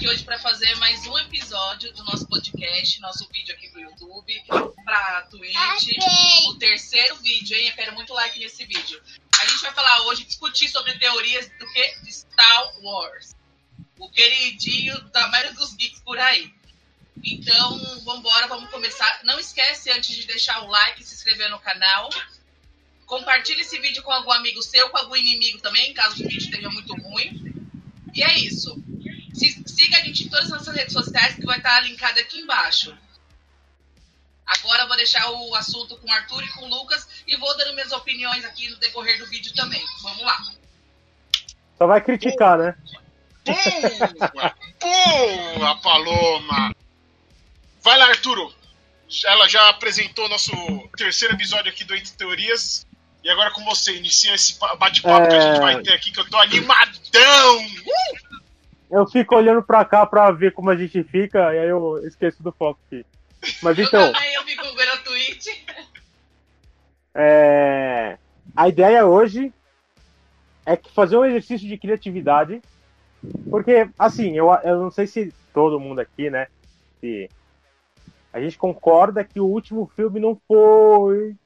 aqui hoje para fazer mais um episódio do nosso podcast, nosso vídeo aqui pro YouTube, pra Twitch. O terceiro vídeo, hein? Eu quero muito like nesse vídeo. A gente vai falar hoje, discutir sobre teorias do que? De Star Wars. O queridinho da maioria dos geeks por aí. Então, vamos embora, vamos começar. Não esquece antes de deixar o like, se inscrever no canal. Compartilhe esse vídeo com algum amigo seu, com algum inimigo também, caso o vídeo esteja muito ruim. E é isso. Siga a gente em todas as nossas redes sociais, que vai estar linkado aqui embaixo. Agora eu vou deixar o assunto com o Arthur e com o Lucas e vou dando minhas opiniões aqui no decorrer do vídeo também. Vamos lá. Só vai criticar, né? Boa! Boa, Paloma! Vai lá, Arturo! Ela já apresentou nosso terceiro episódio aqui do Entre Teorias. E agora com você, inicia esse bate-papo é... que a gente vai ter aqui, que eu tô animadão! Uh! Eu fico olhando pra cá pra ver como a gente fica, e aí eu esqueço do foco aqui. Mas então. Eu também, eu fico a Twitch. É... A ideia hoje é que fazer um exercício de criatividade. Porque, assim, eu, eu não sei se todo mundo aqui, né? Se a gente concorda que o último filme não foi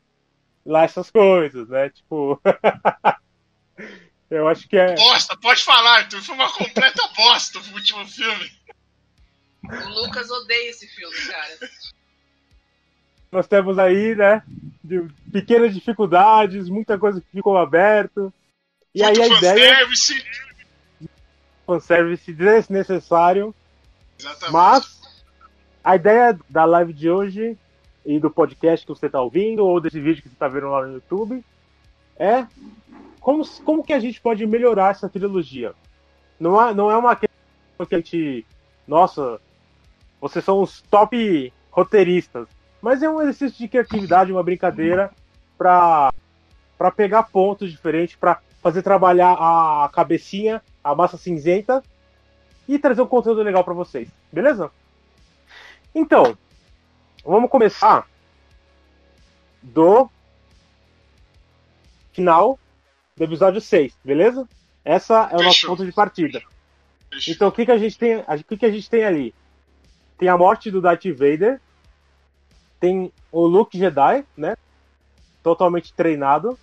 lá essas coisas, né? Tipo. eu acho que é. Bosta, pode falar, Arthur. Foi uma completa bosta o último filme. O Lucas odeia esse filme, cara. Nós temos aí, né? De pequenas dificuldades, muita coisa que ficou aberto. E Muito aí a ideia. Fanservice. Fanservice desnecessário. Exatamente. Mas a ideia da live de hoje e do podcast que você está ouvindo, ou desse vídeo que você está vendo lá no YouTube, é como, como que a gente pode melhorar essa trilogia. Não é, não é uma questão que a gente. Nossa, vocês são os top roteiristas. Mas é um exercício de criatividade, uma brincadeira para pegar pontos diferentes, para fazer trabalhar a cabecinha, a massa cinzenta e trazer um conteúdo legal para vocês. Beleza? Então, Vamos começar do final do episódio 6, beleza? Essa é o nosso ponto de partida. Então o que, que a gente tem? O que, que a gente tem ali? Tem a morte do Darth Vader, tem o Luke Jedi, né? Totalmente treinado.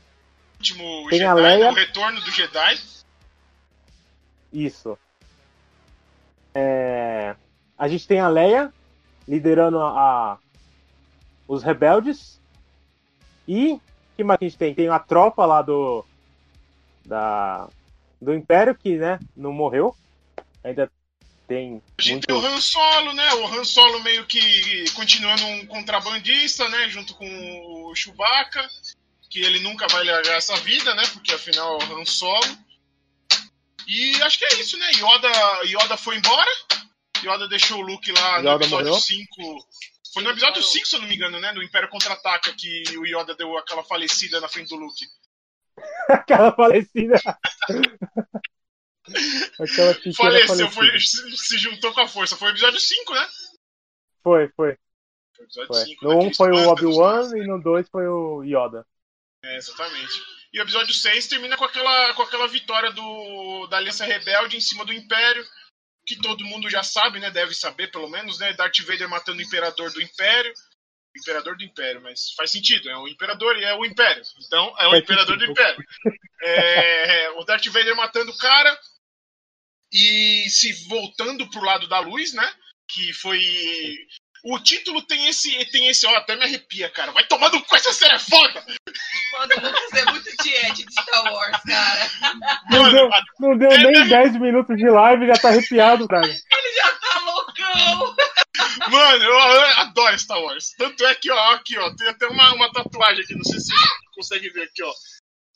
Último tem Jedi, a Leia. o retorno do Jedi. Isso. É... A gente tem a Leia liderando a, os rebeldes. E que mais que a gente tem? Tem a tropa lá do da do Império que, né, não morreu. Ainda tem a gente muito... tem o Han Solo, né? O Han Solo meio que continuando um contrabandista, né, junto com o Chewbacca, que ele nunca vai largar essa vida, né? Porque afinal é o Han Solo. E acho que é isso, né? Yoda, Yoda foi embora. Yoda deixou o Luke lá Yoda no episódio 5 foi no episódio 5, se eu não me engano, né? No Império Contra-Ataca, que o Yoda deu aquela falecida na frente do Luke. Aquela falecida. aquela Faleceu, foi, se juntou com a força. Foi o episódio 5, né? Foi, foi. foi, episódio foi. 5, no 1 um foi o Obi-Wan e no 2 foi o Yoda. É, exatamente. E o episódio 6 termina com aquela, com aquela vitória do, da Aliança Rebelde em cima do Império que todo mundo já sabe, né? Deve saber, pelo menos, né? Darth Vader matando o Imperador do Império. Imperador do Império, mas faz sentido, é o Imperador e é o Império. Então, é o Imperador do Império. É, o Darth Vader matando o cara e se voltando pro lado da luz, né? Que foi o título tem esse, tem esse, ó, até me arrepia, cara. Vai tomando com essa série é foda! Mano, o Lucas é muito tiete de Star Wars, cara. Não Mano, deu, não deu nem me... 10 minutos de live já tá arrepiado, cara. Ele já tá loucão! Mano, eu, eu, adoro Star Wars. Tanto é que, ó, aqui, ó, tem até uma, uma tatuagem aqui, não sei se você consegue ver aqui, ó.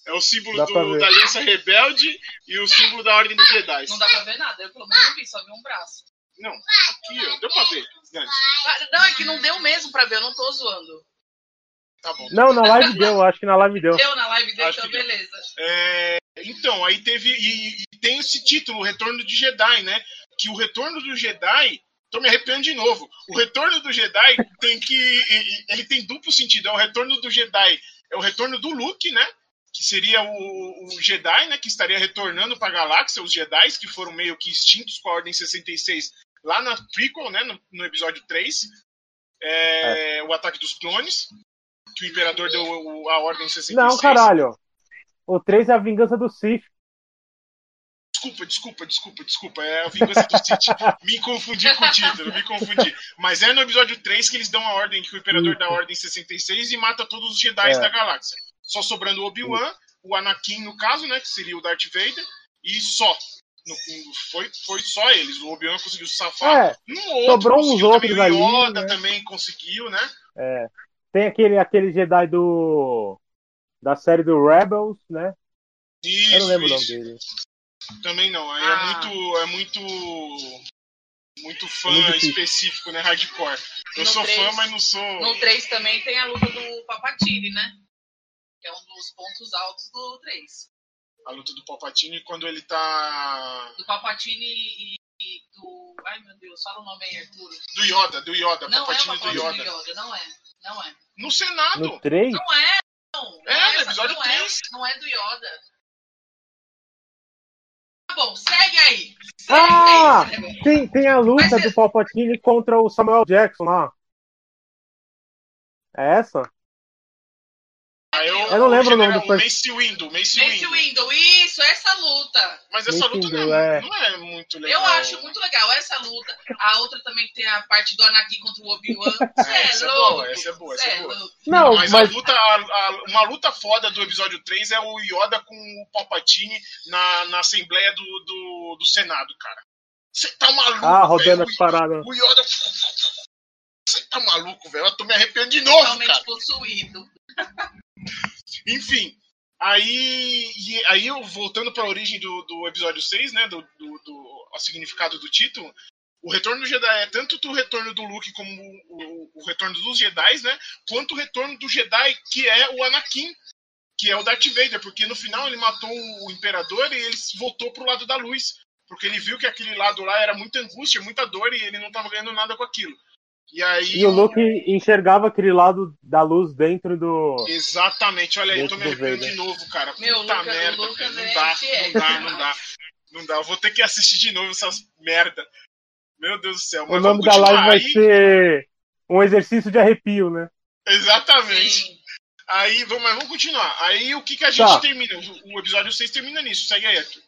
É o símbolo do, da Aliança Rebelde e o símbolo da Ordem dos Jedi. Não dá pra ver nada, eu pelo menos não vi, só vi um braço. Não, aqui, ó. Deu pra ver. Não, é que não deu mesmo pra ver, eu não tô zoando. Tá bom. Não, na live deu, acho que na live deu. Deu na live deu, então beleza. É, então, aí teve. E, e, tem esse título, o Retorno de Jedi, né? Que o Retorno do Jedi. Tô me arrepiando de novo. O Retorno do Jedi tem que. Ele tem duplo sentido. É o Retorno do Jedi. É o retorno do Luke, né? que seria o, o Jedi, né, que estaria retornando para a galáxia, os Jedi que foram meio que extintos com a Ordem 66 lá na prequel, né, no, no episódio 3, é, é. o ataque dos clones, que o Imperador deu a Ordem 66. Não, caralho. O 3 é a vingança do Sith. Desculpa, desculpa, desculpa, desculpa. É a vingança do Sith. me confundi com o título, me confundi. Mas é no episódio 3 que eles dão a ordem, que o Imperador Isso. dá a Ordem 66 e mata todos os Jedi é. da galáxia. Só sobrando o Obi-Wan, o Anakin, no caso, né? Que seria o Darth Vader, e só. No, foi, foi só eles. O Obi-Wan conseguiu safar. É, um outro, sobrou uns outros ali. O Yoda né? também conseguiu, né? É. Tem aquele, aquele Jedi do. Da série do Rebels, né? Isso, Eu não lembro isso. o nome dele. Também não. Aí é ah. é muito. É muito. Muito fã muito específico, né? Hardcore. Eu no sou 3, fã, mas não sou. No 3 também tem a luta do Papatini, né? Que é um dos pontos altos do 3. A luta do Palpatine quando ele tá. Do Palpatine e, e do. Ai meu Deus, fala o nome aí, Arthur. Do Yoda, do Yoda. Não Palpatine é o do Yoda. do Yoda. Não é. Não é. No Senado. No 3? Não é. Não. É, não no episódio não 3. É, não é do Yoda. Tá bom, segue aí. Segue ah! Aí, tem, tem a luta Mas do Palpatine contra o Samuel Jackson lá. É essa? Eu, eu não lembro o nome do Mace Windu, Mace, Mace Windu. isso, essa luta. Mas essa Mace luta não é, é, não é, muito legal. Eu acho muito legal essa luta. A outra também tem a parte do Anakin contra o Obi-Wan. É, essa é, é boa, essa é boa, essa é, é boa. Não, mas, mas... A luta, a, a, uma luta foda do episódio 3 é o Yoda com o Palpatine na, na Assembleia do, do, do Senado, cara. Você tá maluco, Ah, rodando as paradas. O Yoda... Você tá maluco, velho? Eu tô me arrependendo de novo, Totalmente cara. possuído. Enfim, aí, aí eu voltando para a origem do, do episódio 6, né, do, do, do o significado do título, o retorno do Jedi é tanto o retorno do Luke como o, o, o, retorno dos Jedi, né? Quanto o retorno do Jedi, que é o Anakin, que é o Darth Vader, porque no final ele matou o Imperador e ele voltou pro lado da luz. Porque ele viu que aquele lado lá era muita angústia, muita dor e ele não estava ganhando nada com aquilo. E, aí, e o Luke enxergava aquele lado da luz dentro do. Exatamente, olha aí, eu tô me arrependendo de novo, cara. Meu, Puta Luca, merda, Luca cara. Não, dá, não dá, não dá. Não dá. Eu vou ter que assistir de novo essas merda. Meu Deus do céu. o nome da live vai ser um exercício de arrepio, né? Exatamente. Sim. Aí, vamos, mas vamos continuar. Aí o que, que a gente tá. termina? O, episódio 6 termina nisso. Segue aí, Arthur.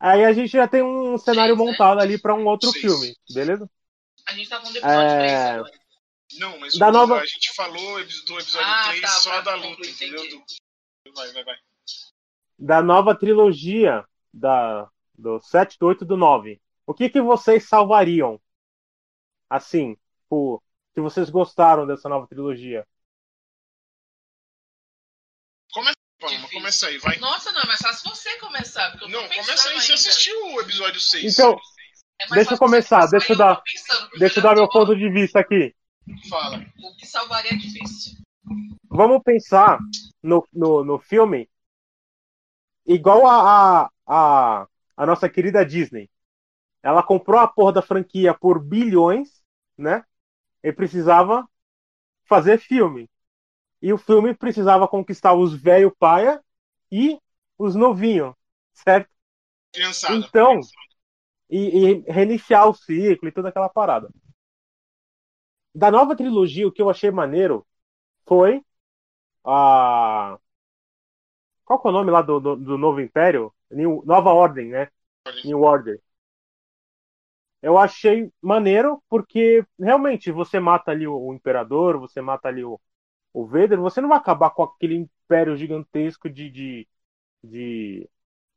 Aí a gente já tem um cenário Seis, montado né? ali para um outro Seis. filme, beleza? A gente tá falando do episódio é... 3 agora. Não, mas da nova... a gente falou do episódio ah, 3 tá, só da luta, entendeu? Vai, vai, vai. Da nova trilogia da, do 7, do 8 e do 9. O que, que vocês salvariam? Assim, por, que vocês gostaram dessa nova trilogia? Começa, Paloma, começa aí, vai. Nossa, não, mas só se você começar. não, começa aí, ainda. você assistiu o episódio 6. Então, é deixa eu começar, deixa eu dar, deixa eu dar meu ponto de vista aqui. Fala. O que salvaria é difícil. Vamos pensar no, no, no filme igual a, a, a, a nossa querida Disney. Ela comprou a porra da franquia por bilhões, né? E precisava fazer filme. E o filme precisava conquistar os velho paia e os novinhos, certo? Criançada. Então, e, e reiniciar o ciclo e toda aquela parada. Da nova trilogia, o que eu achei maneiro foi a. Qual que é o nome lá do, do, do novo Império? New, Nova Ordem, né? New Order. Eu achei maneiro porque realmente você mata ali o, o Imperador, você mata ali o, o Vader, você não vai acabar com aquele império gigantesco de, de, de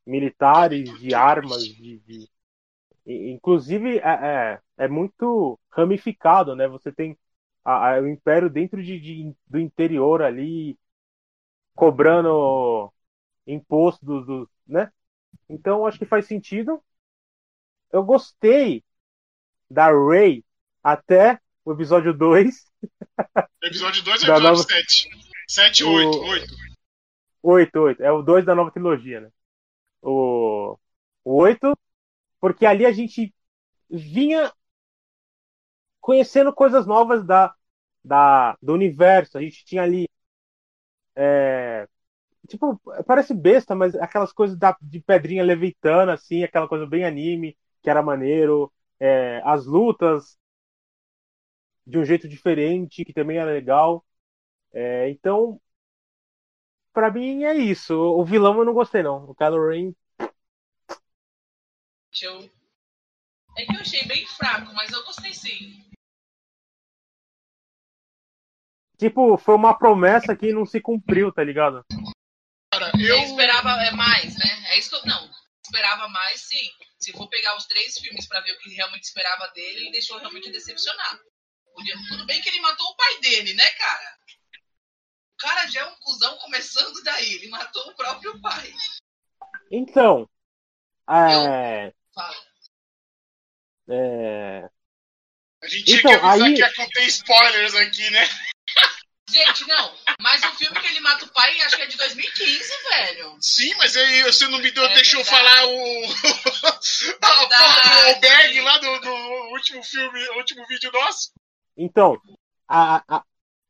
militares, de armas, de, de, Inclusive, é, é, é, muito ramificado, né? Você tem a, a, o Império dentro de, de, do interior ali, cobrando imposto do, do, né? Então, acho que faz sentido. Eu gostei da Ray até o episódio 2. Episódio 2 é o episódio nova... 7. 7 ou 8? 8. 8, 8. É o 2 da nova trilogia, né? O, o 8 porque ali a gente vinha conhecendo coisas novas da, da, do universo. A gente tinha ali é, Tipo, parece besta, mas aquelas coisas da, de pedrinha levitando, assim, aquela coisa bem anime, que era maneiro. É, as lutas de um jeito diferente, que também era legal. É, então, para mim é isso. O vilão eu não gostei, não. O Kylo Ren. Eu... É que eu achei bem fraco, mas eu gostei sim. Tipo, foi uma promessa que não se cumpriu, tá ligado? Cara, eu... eu esperava é, mais, né? É isso que eu. Não, esperava mais, sim. Se for pegar os três filmes para ver o que realmente esperava dele, ele deixou realmente decepcionar. Tudo bem que ele matou o pai dele, né, cara? O cara já é um cuzão começando daí. Ele matou o próprio pai. Então. É. Eu... É. A gente então, tinha que avisar aí... que contém spoilers aqui, né? Gente, não. Mas o filme que ele mata o pai, acho que é de 2015, velho. Sim, mas aí você não me deu, é deixou verdade. falar o. a porra do albergue lá do, do, último filme, último vídeo nosso. Então, a, a,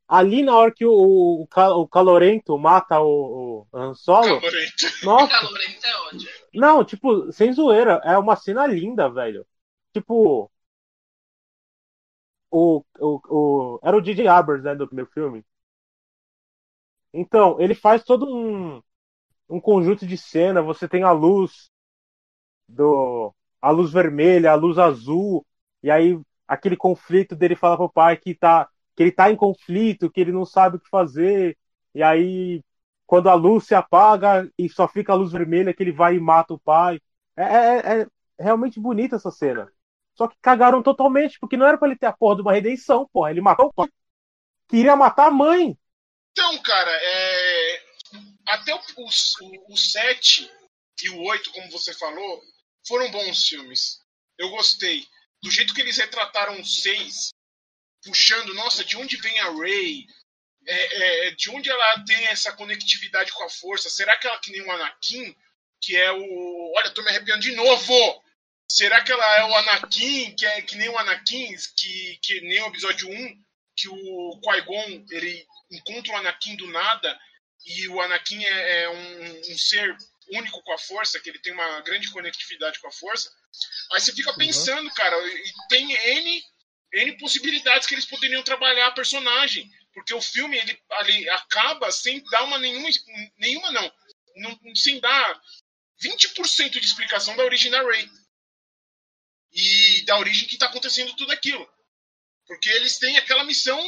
ali na hora que o, o, o Calorento mata o, o Han Solo. Calorento. Nossa. Calorento é onde? Não, tipo, sem zoeira, é uma cena linda, velho. Tipo, o, o, o, era o DJ Abrams, né, do primeiro filme. Então, ele faz todo um, um conjunto de cena. Você tem a luz do a luz vermelha, a luz azul, e aí aquele conflito dele fala pro pai que tá que ele tá em conflito, que ele não sabe o que fazer. E aí quando a luz se apaga e só fica a luz vermelha, que ele vai e mata o pai. É, é, é realmente bonita essa cena. Só que cagaram totalmente, porque não era para ele ter a porra de uma redenção, porra. Ele matou o pai. Queria matar a mãe. Então, cara, é... até o, o, o 7 e o 8, como você falou, foram bons filmes. Eu gostei. Do jeito que eles retrataram o 6, puxando, nossa, de onde vem a Rey? É, é, de onde ela tem essa conectividade com a força? Será que ela é que nem o Anakin? Que é o. Olha, tô me arrepiando de novo! Será que ela é o Anakin, que é que nem o Anakin, que, que nem o episódio 1, que o Qui-Gon ele encontra o Anakin do nada e o Anakin é, é um, um, ser único com a força, que ele tem uma grande conectividade com a força. Aí você fica uhum. pensando, uhum. cara, e tem N, N possibilidades que eles poderiam trabalhar a personagem. Porque o filme ele, ele acaba sem dar uma nenhuma. Nenhuma não. não sem dar 20% de explicação da origem da Rey e da origem que está acontecendo tudo aquilo. Porque eles têm aquela missão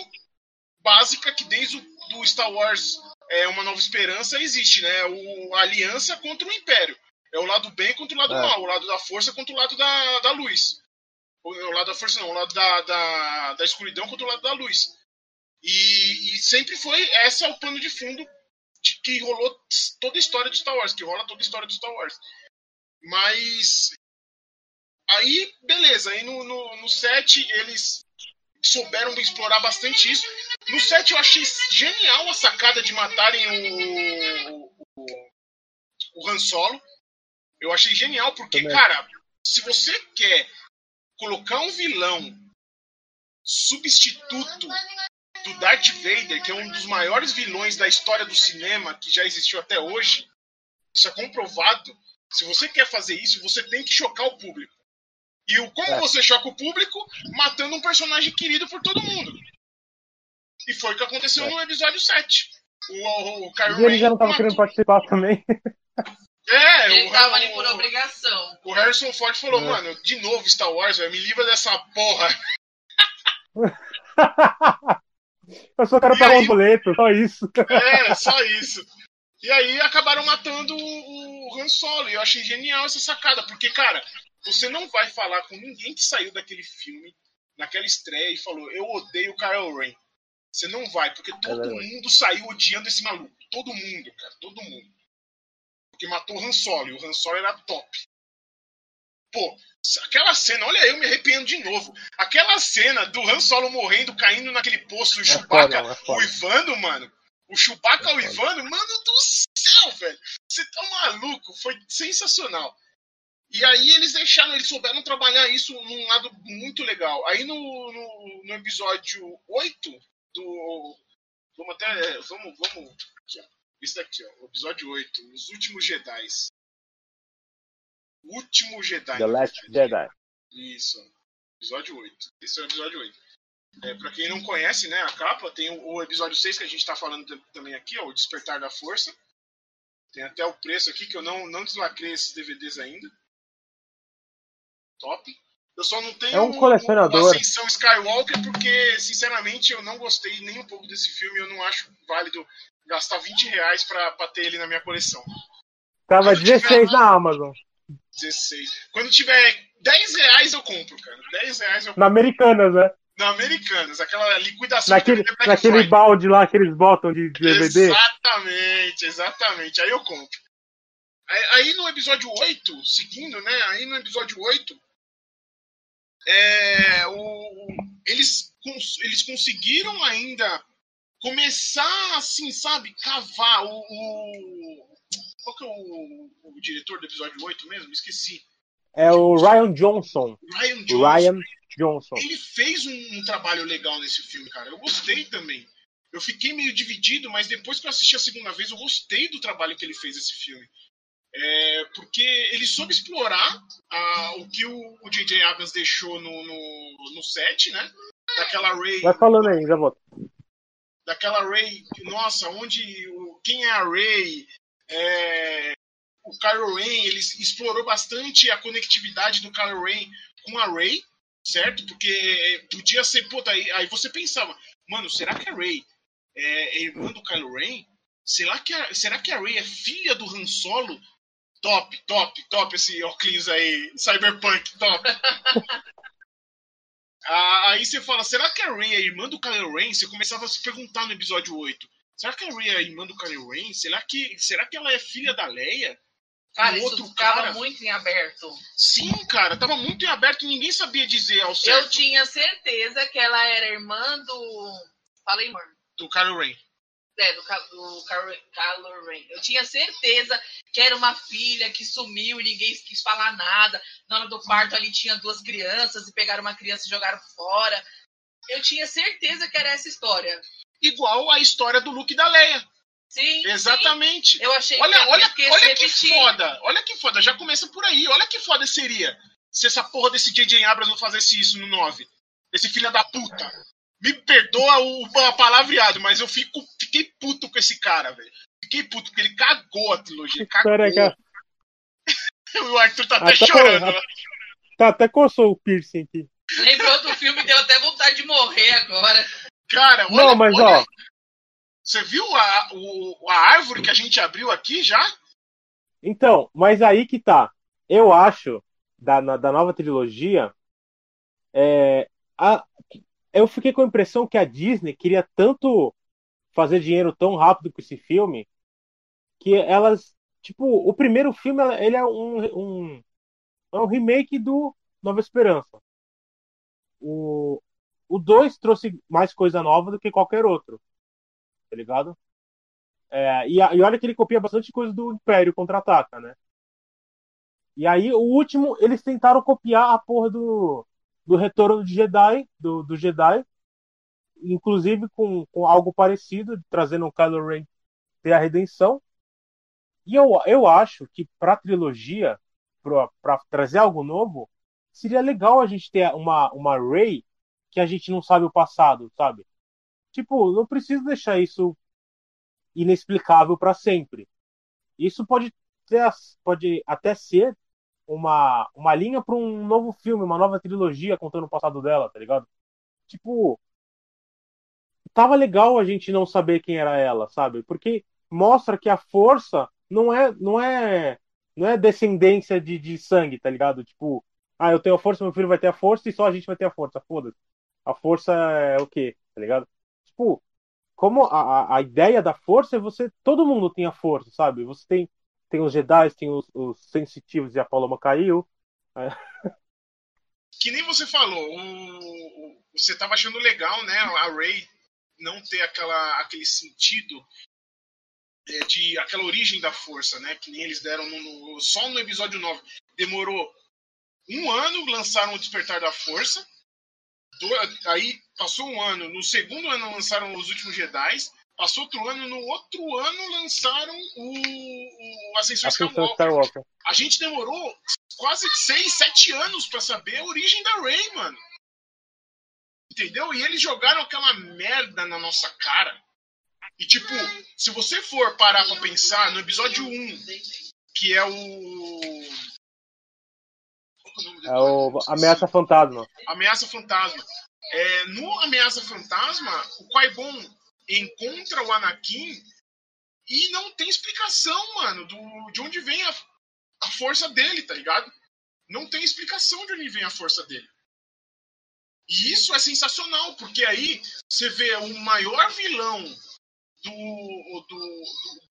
básica que desde o do Star Wars é uma nova esperança existe, né? O, a aliança contra o Império. É o lado bem contra o lado é. mal, o lado da força contra o lado da, da luz. O, lado da força não, o lado da, da, da escuridão contra o lado da luz. E, e sempre foi essa o pano de fundo de que rolou toda a história de Star Wars, que rola toda a história de Star Wars. Mas Aí, beleza. Aí no, no, no 7 eles souberam explorar bastante isso. No 7 eu achei genial a sacada de matarem o, o, o Han Solo. Eu achei genial, porque, Também. cara, se você quer colocar um vilão substituto do Darth Vader, que é um dos maiores vilões da história do cinema que já existiu até hoje, isso é comprovado. Se você quer fazer isso, você tem que chocar o público. E o, como é. você choca o público matando um personagem querido por todo mundo. E foi o que aconteceu é. no episódio 7. O, o, o Kylo e ele já não tava matou. querendo participar também. É, ele o, tava ali por obrigação. O Harrison Ford falou, é. mano, de novo Star Wars, véio, me livra dessa porra. Eu só quero e pagar aí, um boleto, só isso. É, só isso. E aí acabaram matando o, Han Solo. E eu achei genial essa sacada, porque, cara, você não vai falar com ninguém que saiu daquele filme, naquela estreia, e falou: Eu odeio o Kylo Ren. Você não vai, porque é todo é mundo saiu odiando esse maluco. Todo mundo, cara, todo mundo. Porque matou o Han Solo, e o Han Solo era top. Pô, aquela cena, olha eu me arrependo de novo. Aquela cena do Han Solo morrendo, caindo naquele poço, o é Chewbacca é uivando, mano. O Chewbacca é uivando, mano do céu, velho. Você tá maluco, foi sensacional. E aí eles deixaram, eles souberam trabalhar isso num lado muito legal. Aí no, no, no episódio 8 do. Vamos até. Vamos. vamos Esse daqui, ó. O episódio 8. Os últimos Jedi. Último Jedi. The Last Jedi. Isso. Episódio 8. Esse é o episódio 8. É, pra quem não conhece, né, a capa, tem o, o episódio 6 que a gente tá falando também aqui, ó, o Despertar da Força. Tem até o preço aqui, que eu não, não deslacrei esses DVDs ainda. Top. Eu só não tenho é um colecionador. uma ascensão Skywalker porque, sinceramente, eu não gostei nem um pouco desse filme. Eu não acho válido gastar 20 reais pra, pra ter ele na minha coleção. Tava Quando 16 tiver... na Amazon. 16. Quando tiver 10 reais eu compro, cara. 10 reais eu compro. Na Americanas, né? Na Americanas, aquela liquidação. Naquele, naquele balde lá que eles botam de DVD. Exatamente, exatamente. Aí eu compro. Aí, aí, no episódio 8, seguindo, né? Aí no episódio 8, é, o, eles, eles conseguiram ainda começar, assim, sabe, cavar o. o qual que é o, o, diretor do episódio 8 mesmo? Esqueci. É o Ryan Johnson. Ryan Johnson. Ryan Johnson. Ele fez um, um, trabalho legal nesse filme, cara. Eu gostei também. Eu fiquei meio dividido, mas depois que eu assisti a segunda vez, eu gostei do trabalho que ele fez nesse filme. É, porque ele soube explorar a, o que o J.J. Abrams deixou no, no, no set, né? Daquela Ray. Vai falando aí, já volto. Daquela Ray, nossa, onde. Quem é a Ray? É, o Kylo Ren, ele explorou bastante a conectividade do Kylo Ren com a Ray, certo? Porque podia ser, puta, aí, aí você pensava, mano, será que a Ray é, irmã do Kylo Ren? Será que, a, será que a Ray é filha do Han Solo? Top, top, top esse óculos aí, Cyberpunk, top. ah, aí você fala, será que a Rey é irmã do Kylo Ren? Você começava a se perguntar no episódio 8. Será que a Rey é irmã do Kylo Ren? Será que, será que ela é filha da Leia? Cara, um isso ficava muito em aberto. Sim, cara, tava muito em aberto e ninguém sabia dizer ao certo. Eu tinha certeza que ela era irmã do... Fala aí, amor. Do Kylo Ren. É, do, do Kylo Ren. Eu tinha certeza que era uma filha que sumiu e ninguém quis falar nada. Na hora do parto ali tinha duas crianças e pegaram uma criança e jogaram fora. Eu tinha certeza que era essa história. Igual a história do Luke e da Leia. Sim. Exatamente. Sim. Eu achei olha, que olha, olha que foda. Olha que foda. Já começa por aí. Olha que foda seria se essa porra desse J.J. Abrams não fizesse isso no 9. Esse filho da puta. Me perdoa o, palavreado, mas eu fico, fiquei puto com esse cara, velho. Fiquei puto, porque ele cagou a trilogia. Cagou. o Arthur tá até, até chorando. Tá, tá, até coçou o piercing aqui. Lembrou do filme, deu até vontade de morrer agora. Cara, olha, Não, mas olha, ó. Você viu a, o, a árvore que a gente abriu aqui já? Então, mas aí que tá. Eu acho, da, da nova trilogia, é, a, eu fiquei com a impressão que a Disney queria tanto fazer dinheiro tão rápido com esse filme que elas, tipo, o primeiro filme ele é um, um, é um remake do Nova Esperança. O o 2 trouxe mais coisa nova do que qualquer outro, tá ligado? É, e, e olha que ele copia bastante coisa do Império Contra-Ataca, né? E aí, o último, eles tentaram copiar a porra do, do retorno de Jedi, do, do Jedi, inclusive com, com algo parecido, trazendo o Kylo Ren ter a redenção. E eu, eu acho que para trilogia, para trazer algo novo, seria legal a gente ter uma, uma Rey que a gente não sabe o passado, sabe? Tipo, não precisa deixar isso inexplicável para sempre. Isso pode ter, pode até ser uma, uma linha para um novo filme, uma nova trilogia contando o passado dela, tá ligado? Tipo, tava legal a gente não saber quem era ela, sabe? Porque mostra que a força não é não é não é descendência de, de sangue, tá ligado? Tipo, ah, eu tenho a força, meu filho vai ter a força e só a gente vai ter a força, foda-se. A força é o quê, tá ligado? Tipo, como a, a ideia da força é você, todo mundo tem a força, sabe? Você tem tem os Jedi, tem os, os sensitivos e a Paloma caiu. É. Que nem você falou, o, o, você tava achando legal, né? A Ray não ter aquela, aquele sentido é, de aquela origem da força, né? Que nem eles deram no, no, só no episódio 9. Demorou um ano, lançaram o Despertar da Força. Do, aí passou um ano, no segundo ano lançaram os últimos Jedi. Passou outro ano, no outro ano lançaram o, o Ascensão, Ascensão Skywalker. Skywalker. A gente demorou quase 6, 7 anos pra saber a origem da Rey, mano. Entendeu? E eles jogaram aquela merda na nossa cara. E tipo, se você for parar pra pensar no episódio 1, que é o. É o É? Ameaça Fantasma. Ameaça Fantasma. É, no Ameaça Fantasma, o Qui-Gon encontra o Anakin e não tem explicação, mano, do, de onde vem a, a força dele, tá ligado? Não tem explicação de onde vem a força dele. E isso é sensacional, porque aí você vê o maior vilão do, do, do-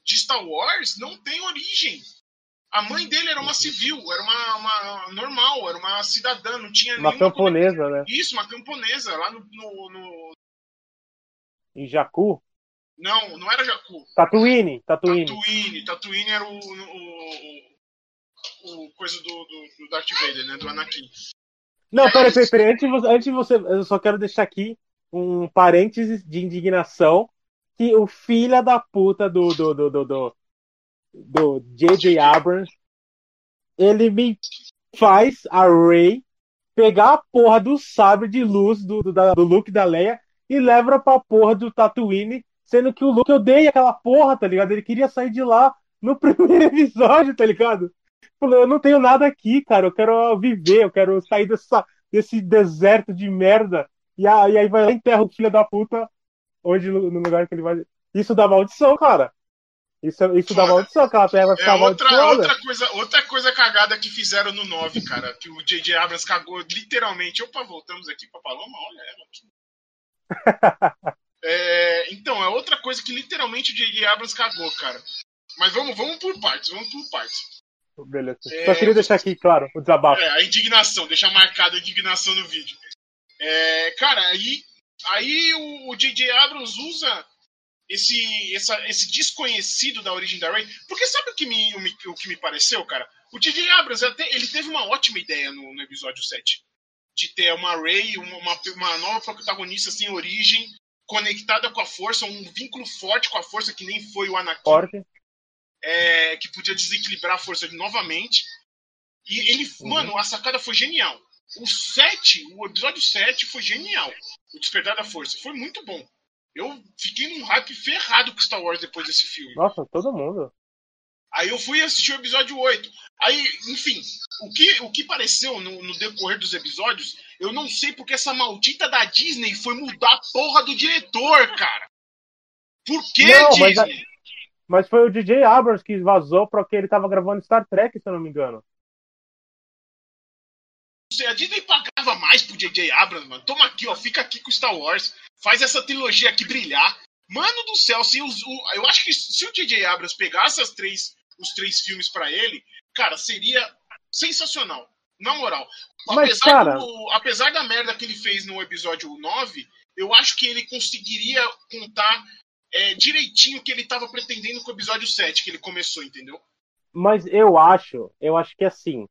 de Star Wars não tem origem. A mãe dele era uma civil, era uma, uma normal, era uma cidadã, não tinha Uma camponesa, né? isso, uma camponesa, lá no. no, no- Em Jakku. Não, não era Jakku. Tatooine. Tatooine. Tatooine. Tatooine era o. o, o, coisa do, do, do Darth Vader, né? Do Anakin. Não, peraí, peraí, peraí. Antes você, antes de você. Eu só quero deixar aqui um parênteses de indignação. Que o filho da puta do. do. do. do. do, do J.J. Abrams. Ele me faz a Rey pegar a porra do sabre de luz do, do, da- do Luke da Leia e leva pra porra do Tatooine. Sendo que o Luke odeia aquela porra, tá ligado? Ele queria sair de lá no primeiro episódio, tá ligado? Falou, eu não tenho nada aqui, cara. Eu quero viver, eu quero sair dessa, desse deserto de merda. E, aí vai lá e enterra o filho da puta onde, no, lugar que ele vai. Isso dá maldição, cara. Isso, isso dá maldição, aquela terra vai É ficar outra, amaldiçoada. outra, coisa, outra coisa cagada que fizeram no 9, cara. Que o J.J. Abrams cagou literalmente. Opa, voltamos aqui pra Paloma, olha ela aqui. É, então, é outra coisa que literalmente o J.J. Abrams cagou, cara. Mas vamos, vamos por partes, vamos por partes. Beleza. É, Só queria deixar aqui, claro, o desabafo. É, a indignação, deixar marcada a indignação no vídeo. É, cara, aí, aí o o J.J. Abrams usa esse, essa- esse desconhecido da origem da Rey. Porque sabe o que me, o, o que me pareceu, cara? O J.J. Abrams até, ele teve uma ótima ideia no, no episódio 7. De ter uma Rey, uma, uma, uma nova protagonista sem origem, conectada com a força, um vínculo forte com a força, que nem foi o Anakin Forte. é, que podia desequilibrar a força novamente. E ele, Uhum. mano, a sacada foi genial. O 7, o episódio 7 foi genial. O Despertar da Força. Foi muito bom. Eu fiquei num hype ferrado com Star Wars depois desse filme. Nossa, todo mundo. Aí eu fui assistir o episódio 8. Aí, enfim, o que, o que pareceu no, no decorrer dos episódios, eu não sei porque essa maldita da Disney foi mudar a porra do diretor, cara. Por que, Não, mas Disney? Mas foi o DJ Abrams que vazou porque ele tava gravando Star Trek, se eu não me engano. A Disney pagava mais pro J.J. Abrams, mano. Toma aqui, ó. Fica aqui com Star Wars. Faz essa trilogia aqui brilhar. Mano do céu, se os, o- eu acho que se o J.J. Abrams pegasse as três, os três filmes pra ele, cara, seria sensacional. Na moral. Mas, Apesar, cara- do- apesar da merda que ele fez no episódio 9, eu acho que ele conseguiria contar é, direitinho o que ele tava pretendendo com o episódio 7, que ele começou, entendeu? Mas eu acho, eu acho que assim,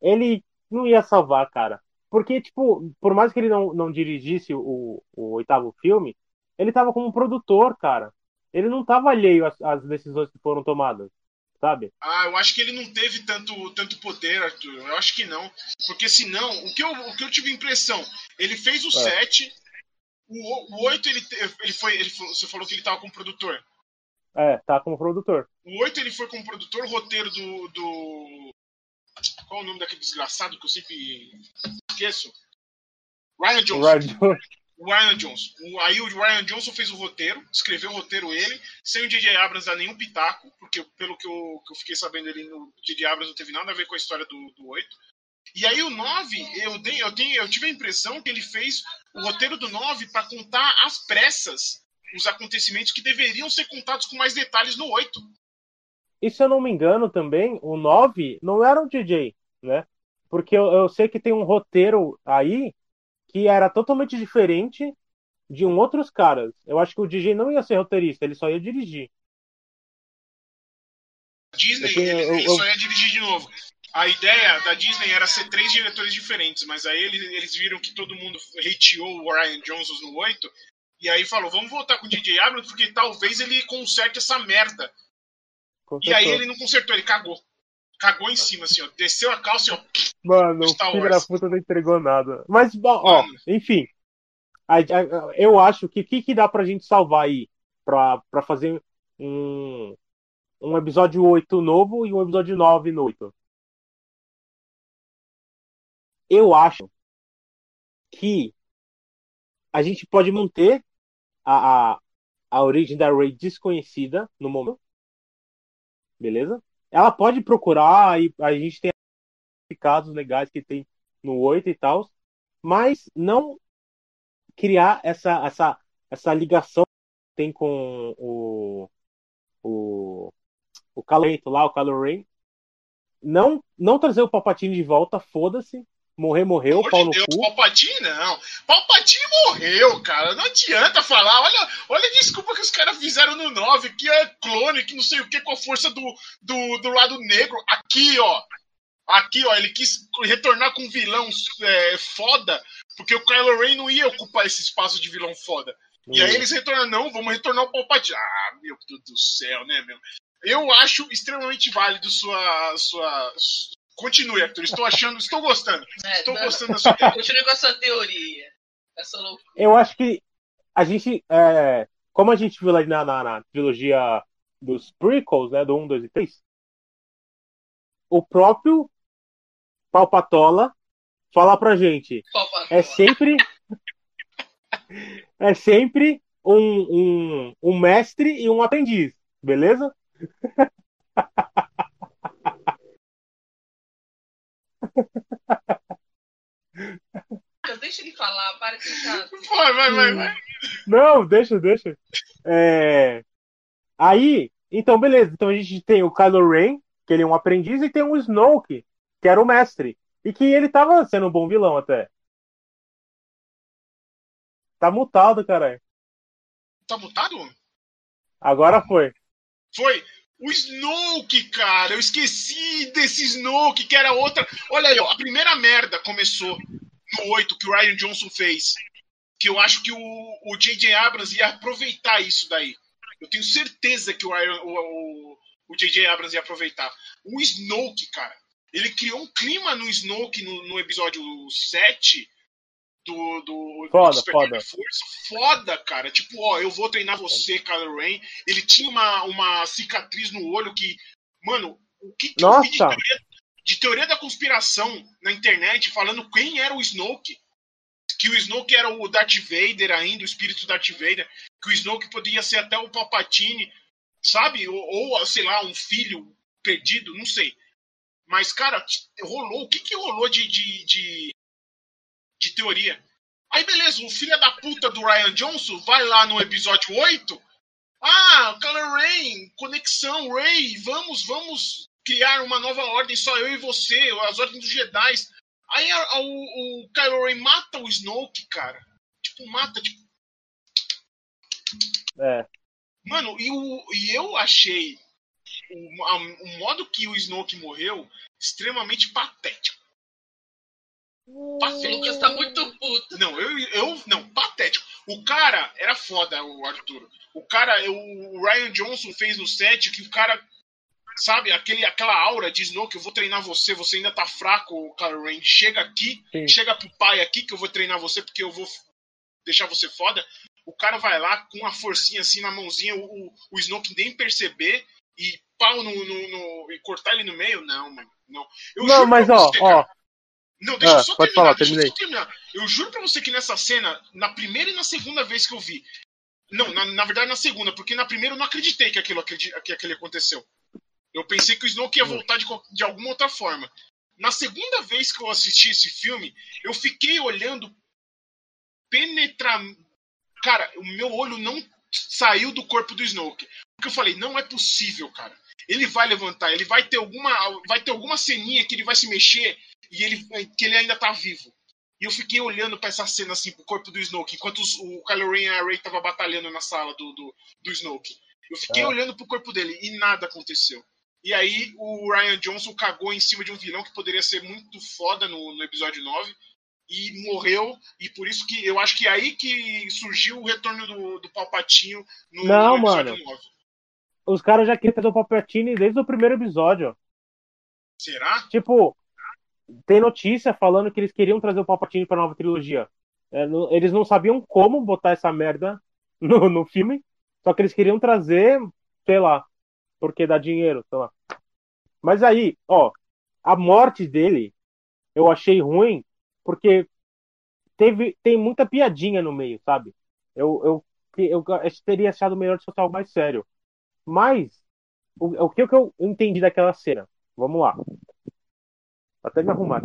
ele não ia salvar, cara. Porque, tipo, por mais que ele não, não dirigisse o, o oitavo filme, ele tava como produtor, cara. Ele não tava alheio às, às decisões que foram tomadas, sabe? Ah, eu acho que ele não teve tanto, tanto poder, Arthur. Eu acho que não. Porque senão, o que eu, o que eu tive impressão, ele fez o É. 7, o, o 8 ele, ele foi. Ele, você falou que ele tava como produtor. É, tá como produtor. O 8 ele foi como produtor, o roteiro do. do qual é o nome daquele desgraçado que eu sempre esqueço? Ryan O Johnson. Ryan- O Ryan Johnson. O- aí o Ryan Johnson fez o roteiro, escreveu o roteiro ele, sem o J.J. Abrams dar nenhum pitaco, porque pelo que eu, que eu fiquei sabendo ele, o J.J. Abrams não teve nada a ver com a história do, do 8. E aí o 9, eu, dei, eu, tenho, eu tive a impressão que ele fez o roteiro do 9 para contar às pressas os acontecimentos que deveriam ser contados com mais detalhes no 8. E se eu não me engano também, o 9 não era o DJ, né? Porque eu, eu sei que tem um roteiro aí que era totalmente diferente de um outros caras. Eu acho que o DJ não ia ser roteirista, ele só ia dirigir. Disney, Eu eu- ele só ia dirigir de novo. A ideia da Disney era ser três diretores diferentes, mas aí eles, eles viram que todo mundo hateou o Ryan Johnson no 8, E aí falou, vamos voltar com o DJ Abrams, porque talvez ele conserte essa merda. Consertou. E aí ele não consertou, ele cagou. Cagou em cima, assim, ó. Desceu a calça, ó. Mano, o filho da puta não entregou nada. Mas, ó, enfim. Eu acho que o que, que dá pra gente salvar aí? Pra, pra fazer um, um episódio 8 novo e um episódio 9 no 8. Eu acho que a gente pode manter a, a, a origem da Ray desconhecida no momento. Beleza? Ela pode procurar e a gente tem casos legais que tem no 8 e tal, mas não criar essa, essa, essa ligação que tem com o o, o Calento lá, o Kylo Ren. Não, não trazer o Palpatine de volta, foda-se. Morrer, morreu, pau no Deus, cu. Palpatine não. Palpatine morreu, cara. Não adianta falar. Olha, olha a desculpa que os caras fizeram no 9, que é clone, que não sei o que, com a força do, do, do lado negro. Aqui, ó. Aqui, ó, ele quis retornar com um vilão é, foda, porque o Kylo Ren não ia ocupar esse espaço de vilão foda. E aí eles retornam, não, vamos retornar o Palpatine. Ah, meu Deus do céu, né, meu? Eu acho extremamente válido sua, sua, Continue, Arthur. Estou achando, estou gostando. É, estou não, gostando da sua ideia. Continue com a sua teoria. Essa loucura. Eu acho que a gente, é, como a gente viu lá na, na, na, trilogia dos prequels, né, do 1, 2 e 3, o próprio Palpatola fala pra gente. Palpatola. É sempre. é sempre um, um, um mestre e um aprendiz, beleza? Deixa ele falar, para de chato. Vai, vai, vai, vai. Não, deixa, deixa. É... Aí, então, beleza. Então a gente tem o Kylo Ren, que ele é um aprendiz, e tem o Snoke, que era o mestre. E que ele tava sendo um bom vilão até. Tá mutado, caralho. Tá mutado? Agora foi. Foi. O Snoke, cara, eu esqueci desse Snoke, que era outra. Olha aí, ó, a primeira merda começou no 8 que o Ryan Johnson fez. Que eu acho que o J.J. Abrams ia aproveitar isso daí. Eu tenho certeza que o J.J. O, o, Abrams ia aproveitar. O Snoke, cara, ele criou um clima no Snoke no, no episódio 7 do, do, foda, do foda. Força. Foda, cara. Tipo, ó, eu vou treinar você, Kylo Ren. Ele tinha uma, uma cicatriz no olho que. Mano, o que, que Nossa. eu vi de teoria, de teoria da conspiração na internet falando quem era o Snoke? Que o Snoke era o Darth Vader ainda, o espírito Darth Vader. Que o Snoke poderia ser até o Palpatine, sabe? Ou, ou sei lá, um filho perdido, não sei. Mas, cara, rolou. O que, que rolou de, de, de de teoria. Aí beleza, o filho da puta do Ryan Johnson vai lá no episódio 8. Ah, Kylo Ren, conexão, Ray, vamos, vamos criar uma nova ordem, só eu e você, as ordens dos Jedi. Aí a, a, o, o Kylo Ren mata o Snoke, cara. Tipo, mata, tipo. É. Mano, e, o, e eu achei o, a, o modo que o Snoke morreu extremamente patético. O Lucas tá muito puto. Não, eu, eu. Não, patético. O cara era foda, o Arthur. O cara, o Ryan Johnson fez no set que o cara. Sabe, aquele, aquela aura de Snow que eu vou treinar você, você ainda tá fraco, Kylo Ren. Chega aqui, Sim. chega pro pai aqui que eu vou treinar você porque eu vou deixar você foda. O cara vai lá com a forcinha assim na mãozinha, o, o Snoke nem perceber e pau no, no, no, e cortar ele no meio? Não, mano. Não, eu não mas ó, você, ó, não, deixa ah, eu só terminar, falar, deixa eu só terminar. Eu juro pra você que nessa cena, na primeira e na segunda vez que eu vi. Não, na, na verdade na segunda, porque na primeira eu não acreditei que aquilo, que aquilo aconteceu. Eu pensei que o Snoke ia hum. voltar de, de alguma outra forma. Na segunda vez que eu assisti esse filme, eu fiquei olhando penetrar. Cara, o meu olho não saiu do corpo do Snoke. Porque eu falei, não é possível, cara. Ele vai levantar, ele vai ter alguma. Vai ter alguma ceninha que ele vai se mexer e ele, que ele ainda tá vivo. E eu fiquei olhando para essa cena assim, pro corpo do Snoke, enquanto os, o Kylo Ren e a Rey tava batalhando na sala do, do, do Snoke. Eu fiquei é. olhando pro corpo dele e nada aconteceu. E aí o Ryan Johnson cagou em cima de um vilão que poderia ser muito foda no, no episódio 9. e morreu, e por isso que eu acho que é aí que surgiu o retorno do, do Palpatinho no, Não, no mano. 9. Os caras já queriam ter o Palpatine desde o primeiro episódio. Será? Tipo, tem notícia falando que eles queriam trazer o Palpatine pra nova trilogia. É, eles não sabiam como botar essa merda no, no filme, só que eles queriam trazer, sei lá, porque dá dinheiro, sei lá. Mas aí, ó, a morte dele eu achei ruim porque teve tem muita piadinha no meio, sabe? Eu eu eu, eu teria achado melhor se fosse algo mais sério. Mas o, o que eu entendi daquela cena? Vamos lá. Até me arrumar.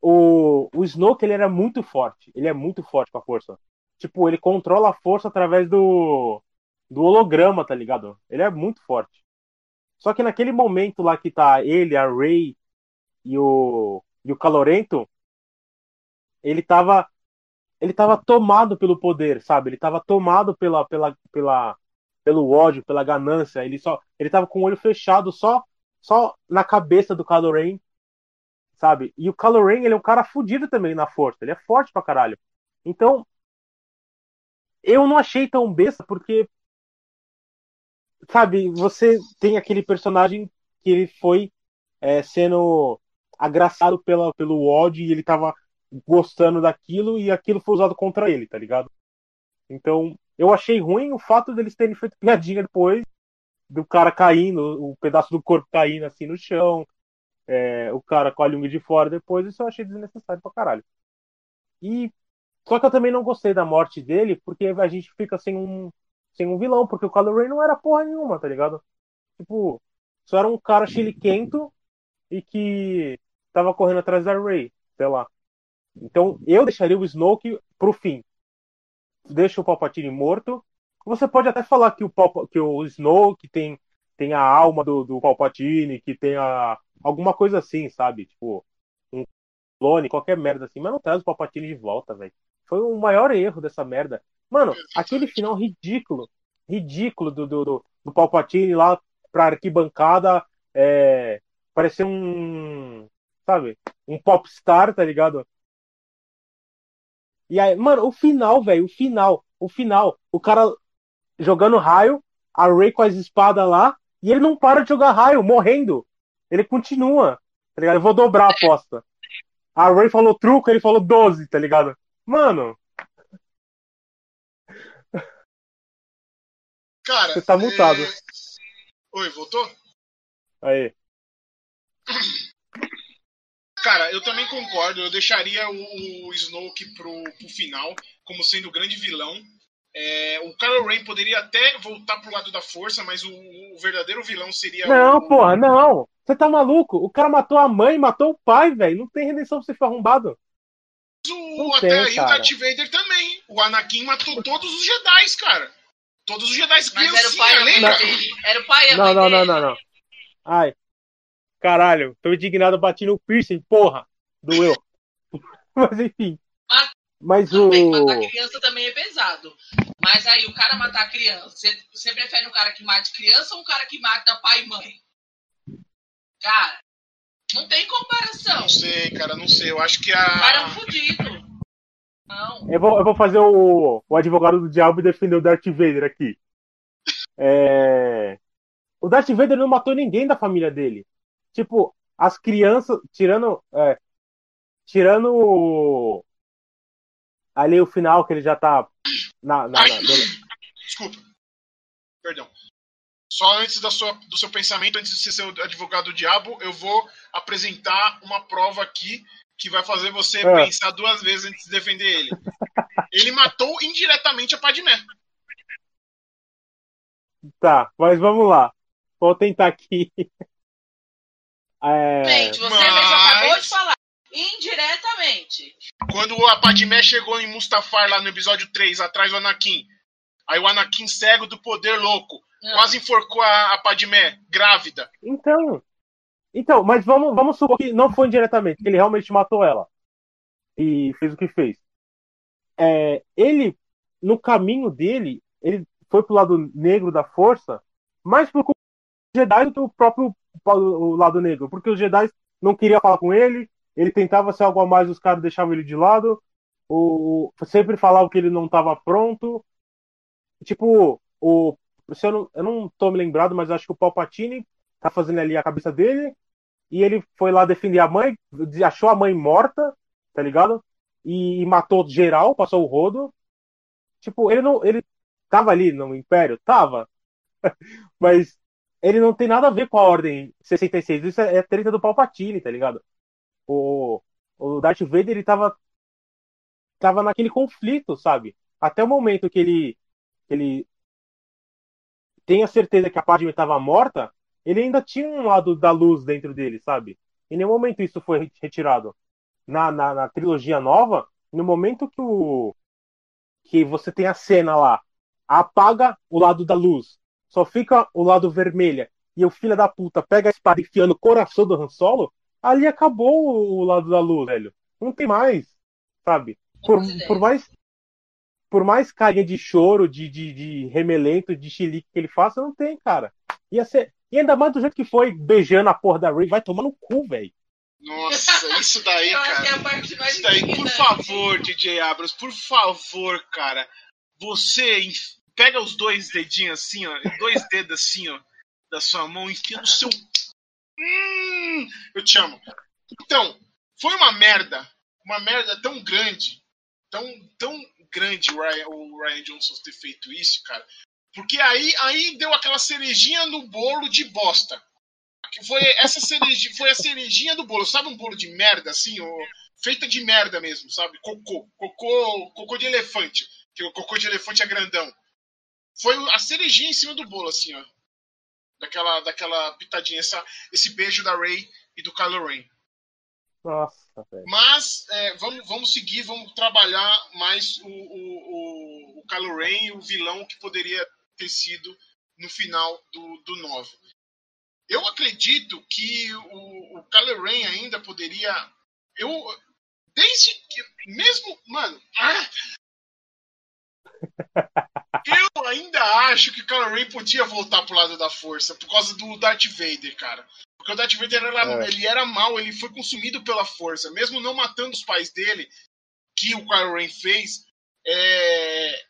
O, o Snoke ele era muito forte. Ele é muito forte com a força. Tipo, ele controla a força através do, do holograma, tá ligado? Ele é muito forte. Só que naquele momento lá que tá ele, a Rey e o, e o Calorento, ele tava ele tava tomado pelo poder, sabe? Ele tava tomado pela, pela, pela, pelo ódio, pela ganância. Ele só ele tava com o olho fechado só só na cabeça do Kylo Ren, sabe? E o Kylo Ren, ele é um cara fudido também na força. Ele é forte pra caralho. Então, eu não achei tão besta porque sabe, você tem aquele personagem que ele foi é, sendo agraçado pela, pelo ódio e ele tava gostando daquilo e aquilo foi usado contra ele, tá ligado? Então, eu achei ruim o fato deles terem feito piadinha depois do cara caindo, o pedaço do corpo caindo assim no chão, é, o cara com a língua de fora depois, isso eu achei desnecessário pra caralho. E só que eu também não gostei da morte dele, porque a gente fica sem um sem um vilão, porque o Kylo Ren não era porra nenhuma, tá ligado? Tipo, só era um cara chiliquento e que tava correndo atrás da Rey, sei lá. Então, eu deixaria o Snoke pro fim. Deixa o Palpatine morto. Você pode até falar que o, Palpa, que o Snoke tem, tem a alma do, do Palpatine, que tem a, alguma coisa assim, sabe? Tipo, um clone, qualquer merda assim. Mas não traz o Palpatine de volta, velho. Foi o maior erro dessa merda. Mano, aquele final ridículo, ridículo do, do, do, do Palpatine lá pra arquibancada, é, parecer um, sabe, um popstar, tá ligado? E aí, mano, o final, velho, o final, o final, o cara jogando raio, a Ray com as espadas lá, e ele não para de jogar raio, morrendo. Ele continua, tá ligado? Eu vou dobrar a aposta. A Ray falou truco, ele falou 12, tá ligado? Mano, Cara. Você tá multado. É... Oi, voltou? Aí. Cara, eu também concordo. Eu deixaria o, o Snoke pro, pro final como sendo o grande vilão. É, o Kylo Ren poderia até voltar pro lado da força, mas o, o verdadeiro vilão seria. Não, o... porra, não. Você tá maluco? O cara matou a mãe, matou o pai, velho. Não tem redenção pra você ficar arrombado. O, até tem, aí cara. o Darth Vader também. O Anakin matou todos os Jedi, cara. Todos os Jedi Mas era o pai lembra? Era o pai e a não, não, não, não, não. Ai. Caralho, tô indignado, bati no piercing, porra. Doeu. Mas enfim. Mas, mas o. Matar criança também é pesado. Mas aí, o cara matar criança, você, você prefere um cara que mate criança ou um cara que mata pai e mãe? Cara, não tem comparação. Não sei, cara, não sei. Eu acho que a. O cara é um fudido. Não. Eu vou, eu vou fazer o, o advogado do diabo e defender o Darth Vader aqui. É... O Darth Vader não matou ninguém da família dele. Tipo, as crianças, tirando. É, tirando ali o final que ele já tá na. na, na Desculpa. Perdão. Só antes da sua, do seu pensamento, antes de você ser o advogado do diabo, eu vou apresentar uma prova aqui que vai fazer você é. pensar duas vezes antes de defender ele. ele matou indiretamente a Padmé. Tá, mas vamos lá. Vou tentar aqui. É... Gente, você mas... mesmo acabou de falar. Indiretamente. Quando a Padmé chegou em Mustafar lá no episódio 3, atrás do Anakin. Aí o Anakin cego do poder louco. Não. Quase enforcou a, a Padmé, grávida. Então, então, mas vamos, vamos supor que não foi indiretamente, que ele realmente matou ela. E fez o que fez. É, ele, no caminho dele, ele foi pro lado negro da força, mais por culpa dos Jedi do que o próprio o lado negro. Porque os Jedi não queriam falar com ele, ele tentava ser algo a mais, os caras deixavam ele de lado. O, sempre falava que ele não estava pronto. Tipo, o, eu, não, eu não tô me lembrado, mas acho que o Palpatine tá fazendo ali a cabeça dele. E ele foi lá defender a mãe, achou a mãe morta, tá ligado? E, e matou geral, passou o rodo. Tipo, ele não. Ele tava ali no Império? Tava. mas ele não tem nada a ver com a Ordem 66. Isso é, é treta do Palpatine, tá ligado? O, o Darth Vader, ele tava, tava naquele conflito, sabe? Até o momento que ele, que ele tem a certeza que a Padme estava morta, ele ainda tinha um lado da luz dentro dele, sabe? Em nenhum momento isso foi retirado. Na, na, na trilogia nova, no momento que o que você tem a cena lá, apaga o lado da luz só fica o lado vermelha e o filho da puta pega a espada enfiando o coração do Han Solo, ali acabou o lado da luz, velho. Não tem mais, sabe? Por, por mais por mais carinha de choro, de, de, de remelento, de chilique que ele faça, não tem, cara. Ia ser... E ainda mais do jeito que foi, beijando a porra da Ray, vai tomar no cu, velho. Nossa, isso daí, cara. É isso daí, por favor, DJ Abrams, por favor, cara. Você pega os dois dedinhos assim, ó, dois dedos assim, ó, da sua mão, enfia no seu. Hum, eu te amo. Então, foi uma merda. Uma merda tão grande. Tão, tão grande o Ryan, o Ryan Johnson ter feito isso, cara. Porque aí, aí deu aquela cerejinha no bolo de bosta. Foi essa cerejinha, foi a cerejinha do bolo. Sabe um bolo de merda, assim? Ó, feita de merda mesmo, sabe? Cocô. Cocô, cocô de elefante. Que o cocô de elefante é grandão foi a cerejinha em cima do bolo, assim, ó. Daquela, daquela pitadinha, essa, esse beijo da Ray e do Kylo Ren. Nossa, velho. Mas é, vamos, vamos seguir, vamos trabalhar mais o, o, o, o Kylo Ren e o vilão que poderia ter sido no final do, do 9. Eu acredito que o, o Kylo Ren ainda poderia. Eu. Desde que. Mesmo. Mano. Ah, eu ainda acho que o Kylo Ren podia voltar pro lado da força por causa do Darth Vader, cara. Porque o Darth Vader era, é. ele era mal, ele foi consumido pela força. Mesmo não matando os pais dele, que o Kylo Ren fez, é...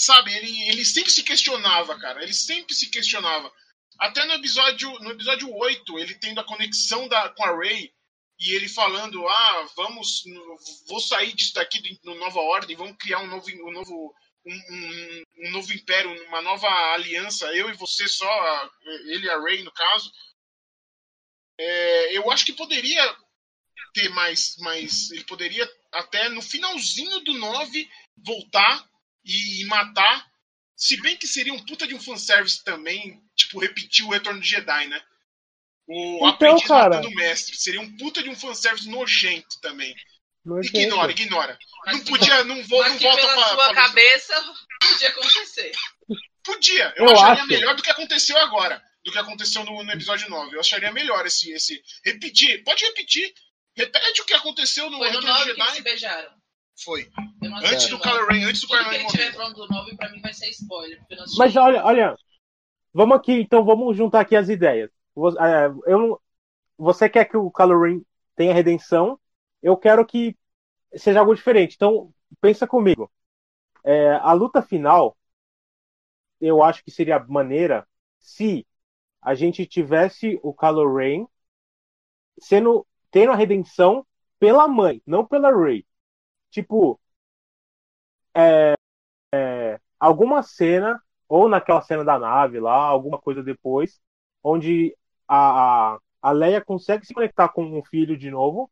sabe, ele, ele sempre se questionava, cara. Ele sempre se questionava. Até no episódio, no episódio 8, ele tendo a conexão da, com a Rey e ele falando: Ah, vamos, vou sair disso daqui no Nova Ordem, vamos criar um novo, um novo um, um, um, novo império, uma nova aliança, eu e você só, ele e a Rey no caso. É, eu acho que poderia ter mais, mais. Ele poderia até no finalzinho do 9 voltar e, e matar. Se bem que seria um puta de um fanservice também, tipo, repetir o Retorno de Jedi, né? O então, aprendiz cara... matando o mestre. Seria um puta de um fanservice nojento também. Nojento. Ignora, ignora. Mas não podia, não, vou, não volta pela pra. sua pra... cabeça, podia acontecer. Podia. Eu, eu acharia acho. melhor do que aconteceu agora. Do que aconteceu no, no, episódio 9. Eu acharia melhor esse, esse. Repetir. Pode repetir. Repete o que aconteceu no Foi no 9 Jedi. que se beijaram. Foi. Antes do Kylo Ren, antes do Kylo Ren morrer. do 9 pra mim vai ser spoiler. Mas olha, olha. Vamos aqui, então vamos juntar aqui as ideias. É, eu, você quer que o Kylo Ren tenha redenção? Eu quero que seja algo diferente. Então, pensa comigo. É, a luta final, eu acho que seria maneira se a gente tivesse o Kylo Ren sendo tendo a redenção pela mãe, não pela Rey. Tipo, é, é, alguma cena ou naquela cena da nave lá, alguma coisa depois, onde a, a, a Leia consegue se conectar com o filho de novo,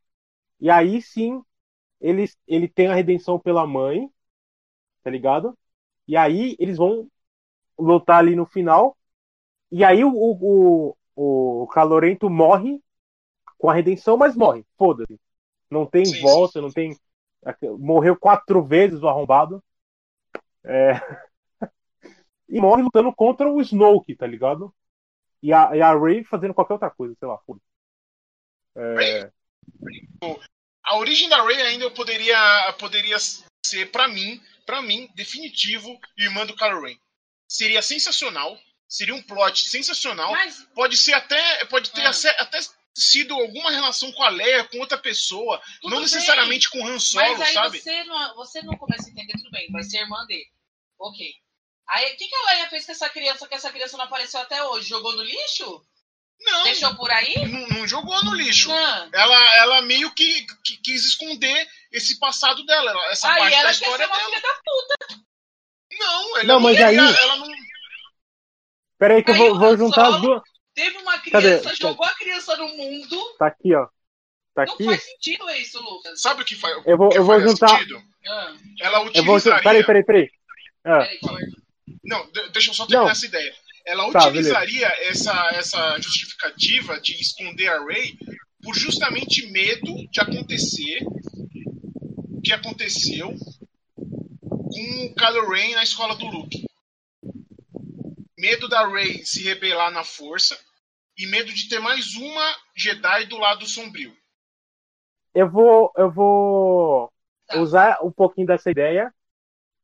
e aí sim ele, ele tem a redenção pela mãe, tá ligado? E aí eles vão lutar ali no final, e aí o, o, o, o Calorento morre com a redenção, mas morre, foda-se. Não tem sim, volta, sim. não tem. Morreu quatro vezes o arrombado. É... e morre lutando contra o Snoke, tá ligado? e a, e a Ray fazendo qualquer outra coisa, sei lá. É... A origem da Ray ainda eu poderia, poderia ser, para mim, para mim, definitivo, irmã do Kylo Ren. Seria sensacional, seria um plot sensacional. Mas... Pode ser até, pode ter é. até sido alguma relação com a Leia, com outra pessoa, tudo não bem. necessariamente com Han Solo, Mas aí sabe? Você não, você não começa a entender, tudo bem, vai ser irmã dele. Ok. Aí o que, que a Leia fez com essa criança, que essa criança não apareceu até hoje? Jogou no lixo? Não. Deixou por aí? Não, não jogou no lixo. Não. Ela, ela meio que, que, quis esconder esse passado dela, essa aí parte ela da história quer ser dela. Uma filha da puta. Não, ela Não, mas aí- ela não. Peraí que eu Aí vou, o vou Han juntar as duas. Teve uma Cadê? criança, jogou a criança no mundo. Tá aqui, ó. Tá Não aqui. faz sentido isso, Lucas. Sabe o que faz? Eu vou- eu vou juntar- sentido? Ah, Ela Eu vou. utilizaria. Peraí, peraí, peraí. Ah, peraí. Não, de- deixa eu só terminar Não. essa ideia. Ela Tá, utilizaria essa, essa justificativa de esconder a Rey por justamente medo de acontecer o que aconteceu com o Kylo Ren na escola do Luke. Medo da Rey se rebelar na força e medo de ter mais uma Jedi do lado sombrio. eu vou. Eu vou Tá. usar um pouquinho dessa ideia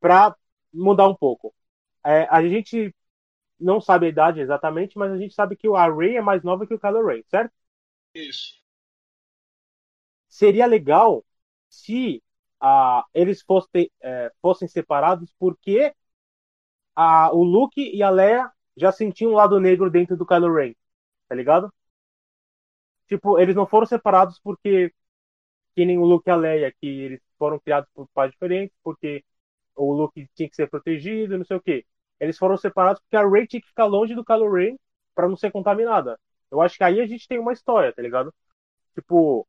pra mudar um pouco. É, a gente não sabe a idade exatamente, mas a gente sabe que a Rey é mais nova que o Kylo Ren, certo? Isso. seria legal se ah, eles fossem, é, fossem separados porque ah, o Luke e a Leia já sentiam um lado negro dentro do Kylo Ren, tá ligado? Tipo, eles não foram separados porque que nem o Luke e a Leia, que eles foram criados por pais diferentes, porque o Luke tinha que ser protegido, não sei o quê. Eles foram separados porque a Rey tinha que ficar longe do Kylo Ren pra não ser contaminada. Eu acho que aí a gente tem uma história, tá ligado? Tipo,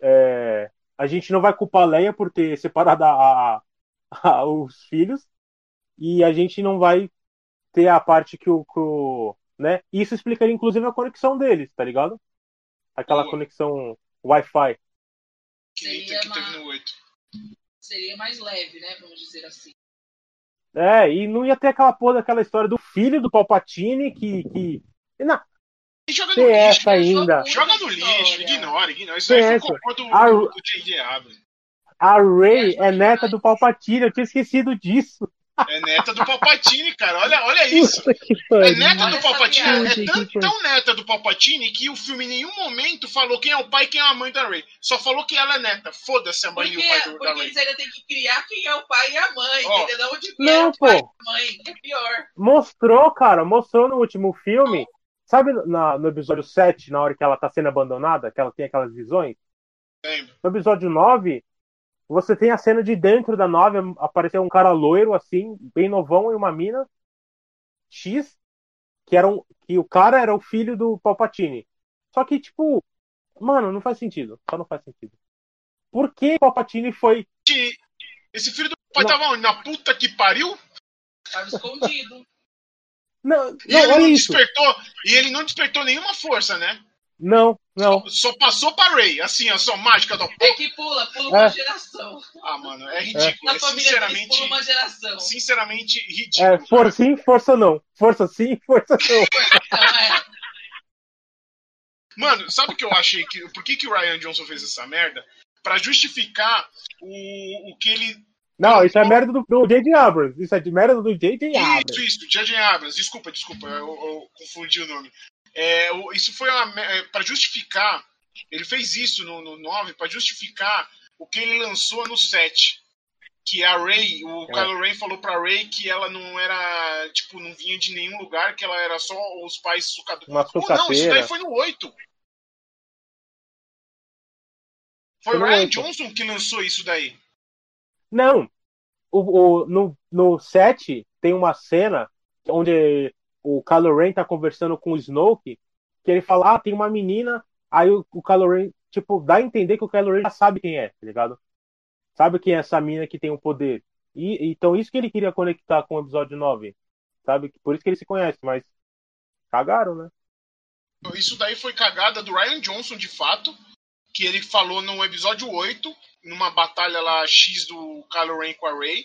é, a gente não vai culpar a Leia por ter separado a- a- a- os filhos e a gente não vai ter a parte que o, que o- né? Isso explicaria inclusive a conexão deles, tá ligado? Aquela Boa. conexão Wi-Fi. Que Seria que 8. Seria mais leve, né? Vamos dizer assim. É, e não ia ter aquela porra daquela história do filho do Palpatine que. que... Não, E joga no lixo. essa ainda. Joga no lixo, ignora, ignora. Isso Tem aí foi do, A- do, do J.J. Abrams. A Rey é neta do Palpatine, eu tinha esquecido disso. É neta do Palpatine, cara. Olha, olha isso. É neta do Palpatine. É tão, tão neta do Palpatine que o filme em nenhum momento falou quem é o pai e quem é a mãe da Rey. Só falou que ela é neta. Foda-se a mãe Porque, e o pai do, da porque eles ainda têm que criar quem é o pai e a mãe, Ó. entendeu? Onde Não, é o pai pô. e a mãe, é pior. Mostrou, cara, mostrou no último filme. Sabe na- no episódio 7, na hora que ela tá sendo abandonada, que ela tem aquelas visões? Lembro. No episódio 9, você tem a cena de dentro da nave, apareceu um cara loiro, assim, bem novão, e uma mina X, que, era um, que o cara era o filho do Palpatine. Só que, tipo, mano, não faz sentido. Só não faz sentido. Por que o Palpatine foi. Esse filho do pai Não. tava onde? Na puta que pariu? Tava escondido. Não, E não ele olha não isso. despertou. E ele não despertou nenhuma força, né? Não, não. Só passou pra Ray, assim, ó, só mágica do. É que pula, pula uma É. geração. Ah, mano, é ridículo. Na É, deles sinceramente, pula uma geração. sinceramente É, ridículo. força sim, força não. Força sim, força não. É. Mano, sabe o que eu achei que. Por que, que o Ryan Johnson fez essa merda? Pra justificar o, o que ele. Não, isso é merda do do J.J. Abrams. Isso é de merda do J.J. Abrams. Isso, isso, J.J. Abrams, desculpa, desculpa, eu, eu confundi o nome. É, isso foi é, pra justificar. Ele fez isso no, no 9 pra justificar o que ele lançou no 7. Que a Ray, o É. Kylo Ren falou pra Ray que ela não era, tipo, não vinha de nenhum lugar, que ela era só os pais sucadores. Uma Ou não, isso daí foi no 8. Foi o Ryan 8. Johnson que lançou isso daí. Não. O, o, no, no 7 tem uma cena onde o Kylo Ren tá conversando com o Snoke, que ele fala, ah, tem uma menina, aí o, o Kylo Ren, tipo, dá a entender que o Kylo Ren já sabe quem é, tá ligado? Sabe quem é essa mina que tem o poder. E, então isso que ele queria conectar com o episódio 9, sabe? Por isso que ele se conhece, mas cagaram, né? Isso daí foi cagada do Ryan Johnson, de fato, que ele falou no episódio 8, numa batalha lá X do Kylo Ren com a Rey,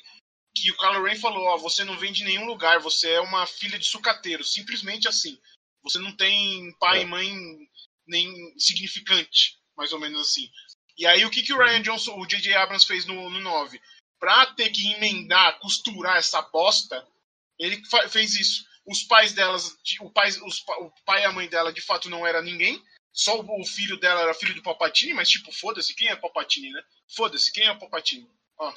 que o Kylo Ren falou, ó, você não vem de nenhum lugar, você é uma filha de sucateiro, simplesmente assim. Você não tem pai É. e mãe nem significante, mais ou menos assim. E aí o que, que o Ryan Johnson, o J.J. Abrams fez no, no 9? Pra ter que emendar, costurar essa bosta, ele fez isso. Os pais delas, de- o pai, os o pai e a mãe dela de fato não era ninguém. só o filho dela era filho do Palpatine, mas tipo, foda-se, quem é Palpatine, né? Foda-se, quem é Palpatine? Ó.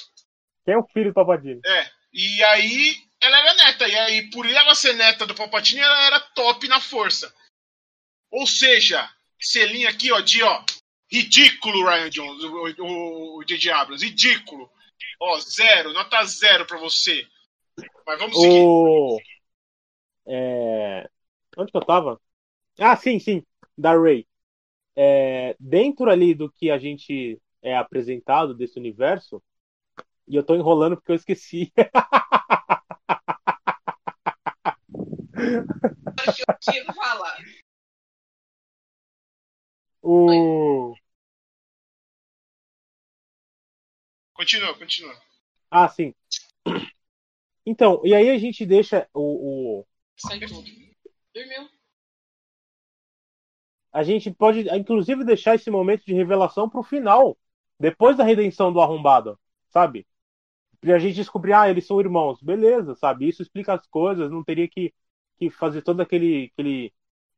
Quem é o filho do Palpatine? É. E aí ela era neta, e aí por ela ser neta do Palpatine, ela era top na força. Ou seja, selinho aqui, ó, de ó, ridículo, Ryan Jones, o, o, J.J. Abrams, ridículo. Ó, zero, nota zero pra você. Mas vamos seguir. O... É... Onde que eu tava? Ah, sim, sim, da Ray. É... Dentro ali do que a gente é apresentado desse universo, e eu tô enrolando porque eu esqueci. eu tinha que falar. O. Continua, continua. Ah, sim. Então, e aí a gente deixa o. o... Sai tudo. Dormiu. A gente pode, inclusive, deixar esse momento de revelação pro final. Depois da redenção do arrombado, sabe? Pra gente descobrir, ah, eles são irmãos. Beleza, sabe? Isso explica as coisas, não teria que, que fazer todo aquele, aquele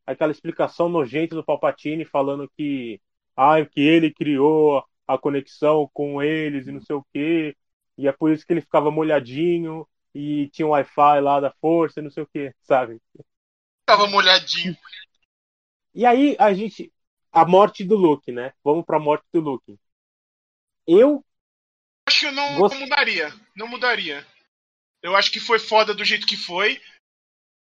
aquela explicação nojenta do Palpatine falando que, ah, que ele criou a conexão com eles e não sei o quê, e é por isso que ele ficava molhadinho e tinha um Wi-Fi lá da força e não sei o quê, sabe? Ficava molhadinho. E aí a gente. A morte do Luke, né? Vamos pra morte do Luke. Eu. Que eu não, gost... não mudaria. Não mudaria. Eu acho que foi foda do jeito que foi.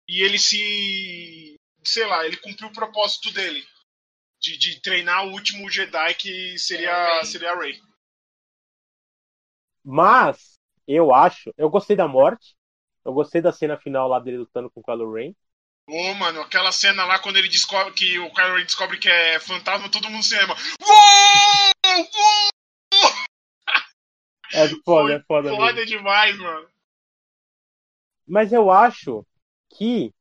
E ele se sei lá, ele cumpriu o propósito dele. De, de treinar o último Jedi que seria, seria a Rey. Mas, eu acho. Eu gostei da morte. Eu gostei da cena final lá dele lutando com o Kylo Ren. Ô, oh, mano, aquela cena lá quando ele descobre que o Kylo Ren descobre que é fantasma, todo mundo se ama. Uou! Uou! É foda, é foda. Foda mesmo. demais, mano. Mas eu acho que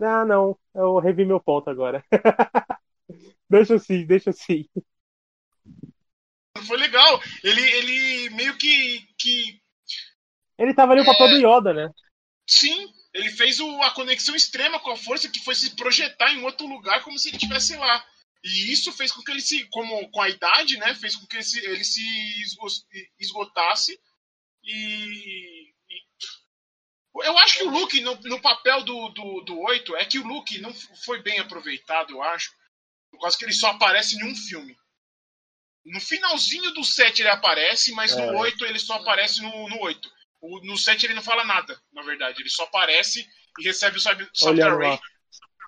ah, não. Eu revi meu ponto agora. deixa assim, deixa assim. Foi legal. Ele, ele meio que, que. Ele tava ali o papel do é, Yoda, né? Sim, ele fez o, a conexão extrema com a força que foi se projetar em outro lugar como se ele estivesse lá. E isso fez com que ele se, como com a idade, né, fez com que ele se, ele se esgotasse e, eu acho que o Luke, no, no papel do, do, do 8, é que o Luke não foi bem aproveitado, eu acho. Por causa que ele só aparece em um filme. No finalzinho do 7 ele aparece, mas é. no 8 ele só aparece no, no 8. O, no 7 ele não fala nada, na verdade. Ele só aparece e recebe o Software Ray.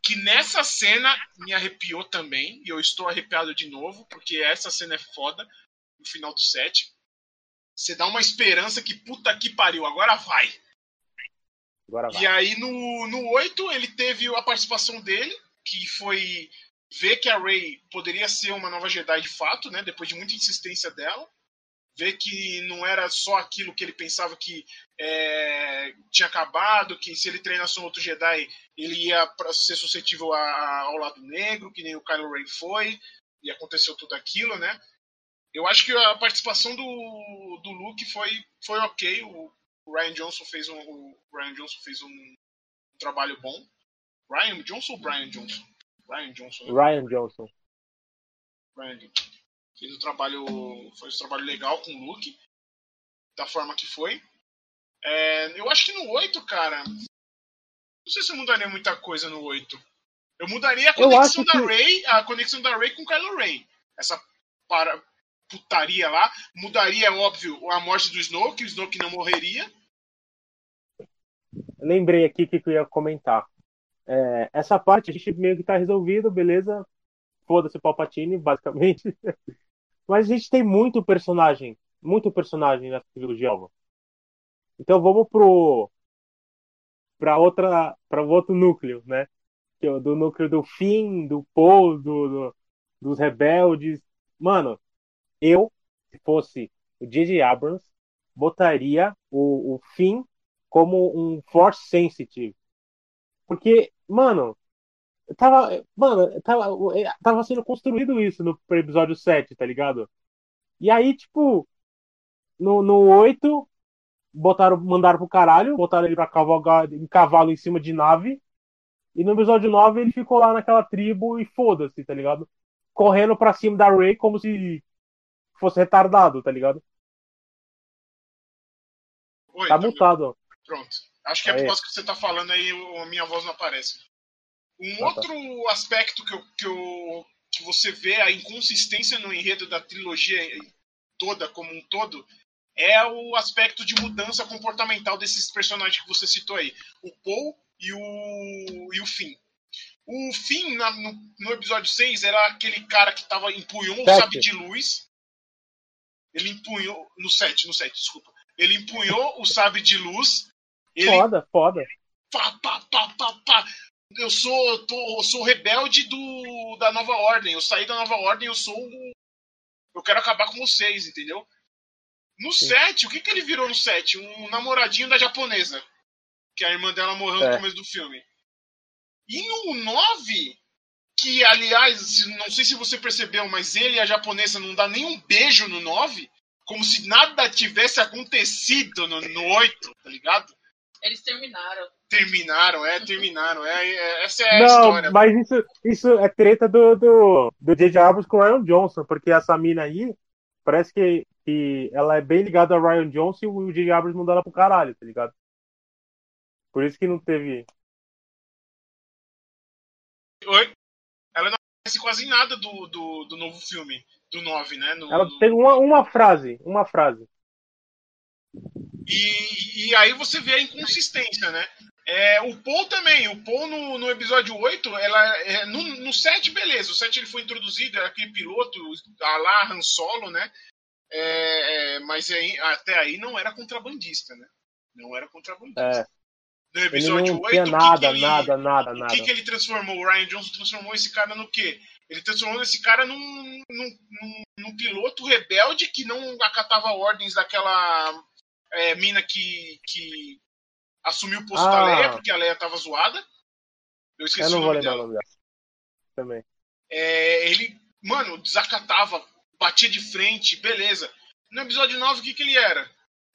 Que nessa cena me arrepiou também. E eu estou arrepiado de novo, porque essa cena é foda. No final do 7. Você dá uma esperança que puta que pariu, agora vai. Agora vai. E aí no, no 8 ele teve a participação dele, que foi ver que a Rey poderia ser uma nova Jedi de fato, né? Depois de muita insistência dela. Ver que não era só aquilo que ele pensava que é, tinha acabado, que se ele treinasse um outro Jedi, ele ia ser suscetível a, a, ao lado negro, que nem o Kylo Ren foi, e aconteceu tudo aquilo, né? Eu acho que a participação do, do Luke foi, foi ok. O, Ryan Johnson fez um, o Ryan Johnson fez um, um trabalho bom. Ryan Johnson ou Brian Johnson? Ryan Johnson. Né? Ryan Johnson. Ryan Johnson. Fez um trabalho, fez um trabalho legal com o Luke, da forma que foi. É, eu acho que no 8, cara, não sei se eu mudaria muita coisa no 8. Eu mudaria a conexão da que... Ray, a conexão da Ray com o Kylo Ray. Essa para, putaria lá. Mudaria, óbvio, a morte do Snoke, o Snoke não morreria. Lembrei aqui que eu ia comentar. É, essa parte a gente meio que tá resolvido, beleza? Foda-se o Palpatine, basicamente. Mas a gente tem muito personagem, muito personagem nessa trilogia alva. Então vamos pro para outra para outro núcleo, né? É do núcleo do Finn, do Paul, do, do, dos rebeldes. Mano, eu, se fosse o J.J. Abrams, botaria o, o Finn como um Force Sensitive. Porque, mano, tava, mano, tava, tava sendo construído isso no episódio 7, tá ligado? E aí, tipo, no, no 8, botaram, mandaram pro caralho, botaram ele pra cavalgar em cavalo em cima de nave. E no episódio 9 ele ficou lá naquela tribo e foda-se, tá ligado? Correndo pra cima da Ray como se fosse retardado, tá ligado? Oi, tá mutado. Pronto. Acho que é por causa que você tá falando aí, a minha voz não aparece. Um ah, tá. outro aspecto que, eu, que, eu, que você vê a inconsistência no enredo da trilogia toda como um todo é o aspecto de mudança comportamental desses personagens que você citou aí. O Paul e o, e o Finn. O Finn, na, no, no, episódio 6, era aquele cara que tava, empunhou o sabre de luz. Ele empunhou. No 7, no 7, desculpa. Ele empunhou o sabre de luz. Ele, foda, foda. Pá, pá, pá, pá, pá. Eu sou, tô, eu sou rebelde do, da nova ordem. Eu saí da nova ordem, eu sou. Eu quero acabar com vocês, entendeu? No 7, o que, que ele virou no 7? Um namoradinho da japonesa. Que a irmã dela morreu é. no começo do filme. E no 9, que aliás, não sei se você percebeu, mas ele e a japonesa não dá nenhum beijo no 9, como se nada tivesse acontecido no, no 8, tá ligado? Eles terminaram. Terminaram, é, terminaram. É, é essa é a não, história. Mas isso, isso é treta do, do, do J.J. Abrams com o Ryan Johnson, porque essa mina aí parece que, que ela é bem ligada a Ryan Johnson e o J.J. Abrams mandou ela pro caralho, tá ligado? Por isso que não teve. Oi? Ela não aparece quase nada do, do, do novo filme, do 9, né? No, ela tem uma, uma frase, uma frase. E, e aí você vê a inconsistência, né? É, o Paul também, o Paul no, no episódio 8, ela, é, no, no 7, beleza, o 7 ele foi introduzido, era aquele piloto, a lá Han Solo, né? É, é, mas aí, até aí não era contrabandista, né? Não era contrabandista. É. No episódio ele não 8, tinha nada, que que ele, nada, nada, nada. O que, que ele transformou? O Ryan Johnson transformou esse cara no quê? Ele transformou esse cara num, num, num, num piloto rebelde que não acatava ordens daquela é, mina que, que assumiu o posto ah. da Leia, porque a Leia tava zoada. Eu esqueci Eu não o nome vou dela. o nome dela. Também. É, ele, mano, desacatava, batia de frente, beleza. No episódio 9, o que, que ele era?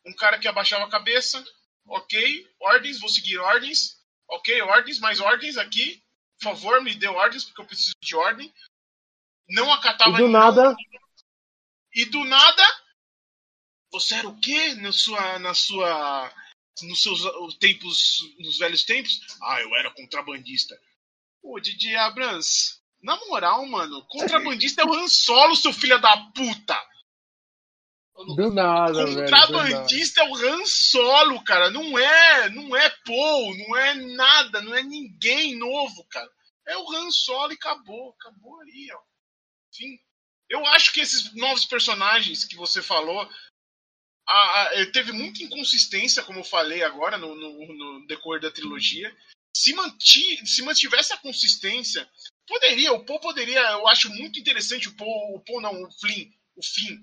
Um cara que abaixava a cabeça, ok, ordens, vou seguir ordens, ok, ordens, mais ordens aqui, por favor, me dê ordens, porque eu preciso de ordem. Não acatava E do nada. E do nada, você era o quê na sua, na sua, nos seus tempos, nos velhos tempos? Ah, eu era contrabandista. Ô, Didi Abrams, na moral, mano, contrabandista é o Han Solo, seu filho da puta! Do nada, Contrabandista velho, é o Han Solo, cara. Não é, não é Paul, não é nada, não é ninguém novo, cara. É o Han Solo e acabou, acabou aí, ó. Enfim, eu acho que esses novos personagens que você falou, a, a, teve muita inconsistência, como eu falei agora, no, no, no decorrer da trilogia. Se, manti, se mantivesse a consistência, poderia, o Paul poderia, eu acho muito interessante o Paul, o Paul não, o Flynn, o Finn,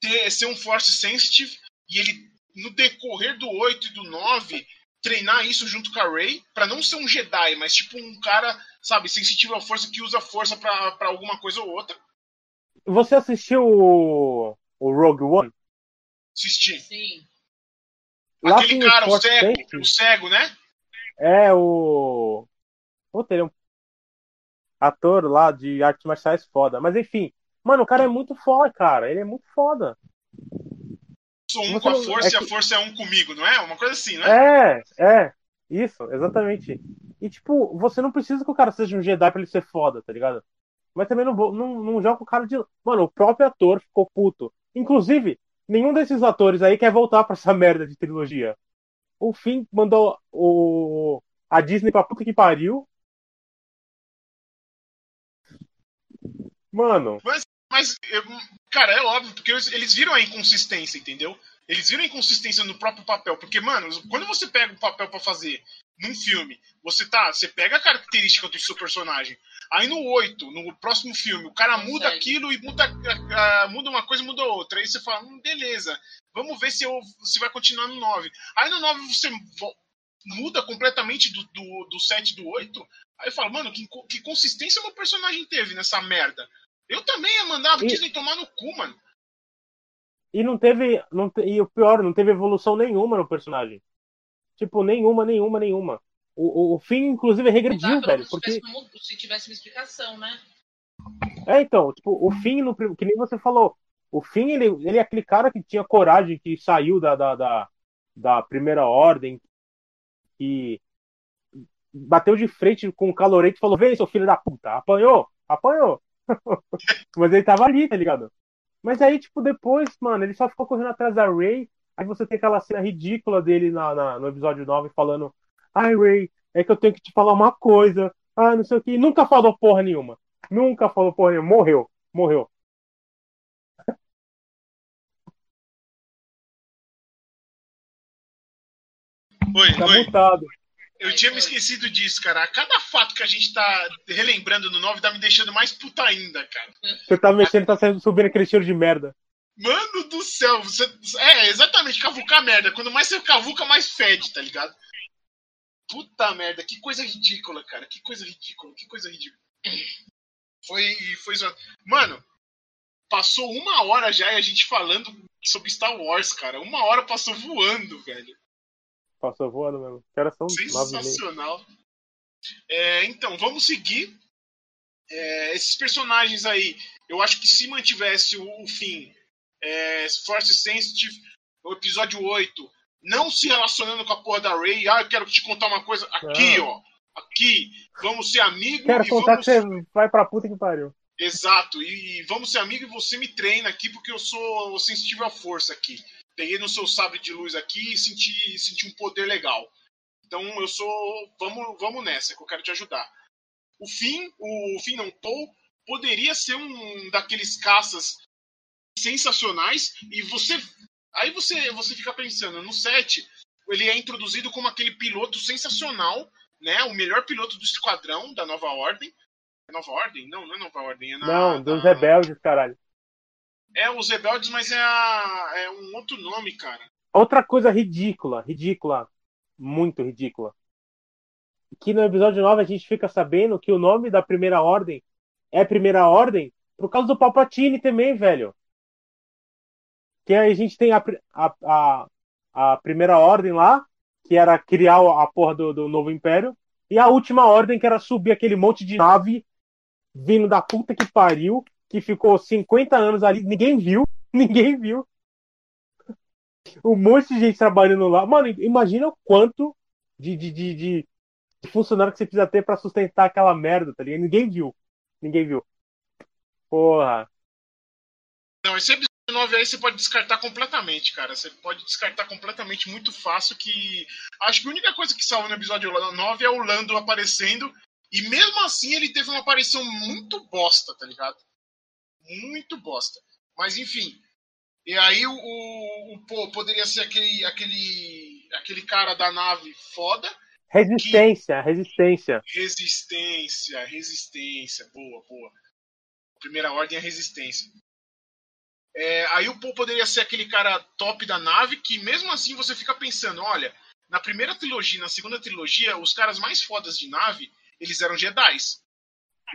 ter, ser um Force Sensitive e ele, no decorrer do 8 e do 9, treinar isso junto com a Rey, para não ser um Jedi, mas tipo um cara, sabe, sensitivo à força que usa força para alguma coisa ou outra. Você assistiu o, o Rogue One? Assisti. Sim. Lá Aquele cara, o cego, o cego, né? É, o. Puta, ele é um ator lá de artes marciais foda. Mas enfim, mano, o cara é muito foda, cara. Ele é muito foda. Sou um Você com a força é que... e a força é um comigo, não é? Uma coisa assim, não é? É, é. Isso, exatamente. E tipo, você não precisa que o cara seja um Jedi pra ele ser foda, tá ligado? Mas também não, não, não joga o cara de. Mano, o próprio ator ficou puto. Inclusive, nenhum desses atores aí quer voltar pra essa merda de trilogia. O fim mandou o, a Disney pra puta que pariu. Mano. Mas, mas cara, é óbvio, porque eles viram a inconsistência, entendeu? Eles viram a inconsistência no próprio papel. Porque, mano, quando você pega o papel para fazer num filme, você tá. Você pega a característica do seu personagem. Aí no 8, no próximo filme, o cara muda aquilo e muda, uh, muda uma coisa e muda outra. Aí você fala, hum, beleza, vamos ver se, eu, se vai continuar no 9. Aí no 9 você muda completamente do, do, do 7 e do 8. Aí eu falo, mano, que, que consistência meu personagem teve nessa merda? Eu também ia mandar a e... Disney tomar no cu, mano. E não teve. Não te... E o pior, não teve evolução nenhuma no personagem. Tipo, nenhuma, nenhuma, nenhuma. O, o, fim, inclusive, regrediu, velho. Porque... Se tivesse uma explicação, né? É, então, tipo, o fim, no, que nem você falou, o fim, ele, ele é aquele cara que tinha coragem, que saiu da, da, da, da primeira ordem, que bateu de frente com o calorete e falou: Vem, seu filho da puta, apanhou, apanhou. Mas ele tava ali, tá ligado? Mas aí, tipo, depois, mano, ele só ficou correndo atrás da Ray. Aí você tem aquela cena ridícula dele na, na no episódio 9 falando: Ai, Ray, é que eu tenho que te falar uma coisa. Ah, não sei o que. Nunca falou porra nenhuma. Nunca falou porra nenhuma. Morreu. Morreu. Oi, tá oi. mutado. Eu tinha me esquecido disso, cara. Cada fato que a gente tá relembrando no 9 tá me deixando mais puta ainda, cara. Você tá mexendo, tá subindo aquele cheiro de merda. Mano do céu, você... é, exatamente, cavucar merda. Quando mais você cavuca, mais fede, tá ligado? Puta merda, que coisa ridícula, cara. Que coisa ridícula, que coisa ridícula. Foi. foi Mano, passou uma hora já e a gente falando sobre Star Wars, cara. Uma hora passou voando, velho. Passou voando mesmo. Era são Sensacional. É, então, vamos seguir. É, esses personagens aí, eu acho que se mantivesse o, o fim é, Force Sensitive, o episódio 8, não se relacionando com a porra da Ray, ah, eu quero te contar uma coisa aqui, ó. Aqui, vamos ser amigos. Quero contar vamos... que você vai pra puta que pariu. Exato, e, e vamos ser amigos e você me treina aqui porque eu sou sensitivo à força aqui peguei no seu sabre de luz aqui e senti, senti um poder legal. Então eu sou. Vamos, vamos nessa, que eu quero te ajudar. O fim, o fim não Paul, poderia ser um daqueles caças sensacionais e você. Aí você, você fica pensando, no set, ele é introduzido como aquele piloto sensacional, né? O melhor piloto do esquadrão da Nova Ordem. É Nova Ordem? Não, não é Nova Ordem. É na, não, dos rebeldes, caralho. É, os rebeldes, mas é, a, é um outro nome, cara. Outra coisa ridícula, ridícula, muito ridícula. Que no episódio 9 a gente fica sabendo que o nome da primeira ordem é Primeira Ordem por causa do Palpatine também, velho. Que a gente tem a, a, a, a primeira ordem lá, que era criar a porra do, do novo império, e a última ordem, que era subir aquele monte de nave vindo da puta que pariu, que ficou 50 anos ali, ninguém viu, ninguém viu. Um monte de gente trabalhando lá. Mano, imagina o quanto de, de, de, de funcionário que você precisa ter para sustentar aquela merda, tá ligado? Ninguém viu. Ninguém viu. Porra. Não, esse episódio 9 aí você pode descartar completamente, cara. Você pode descartar completamente muito fácil que. Acho que a única coisa que salva no episódio 9 é o Lando aparecendo. E mesmo assim ele teve uma aparição muito bosta, tá ligado? muito bosta. Mas enfim. E aí o, o, o pô, poderia ser aquele, aquele, aquele cara da nave foda. Resistência, que... resistência. Resistência, resistência. Boa, boa. Primeira ordem é resistência. É, aí o Paul poderia ser aquele cara top da nave que mesmo assim você fica pensando, olha, na primeira trilogia, na segunda trilogia, os caras mais fodas de nave, eles eram Jedi.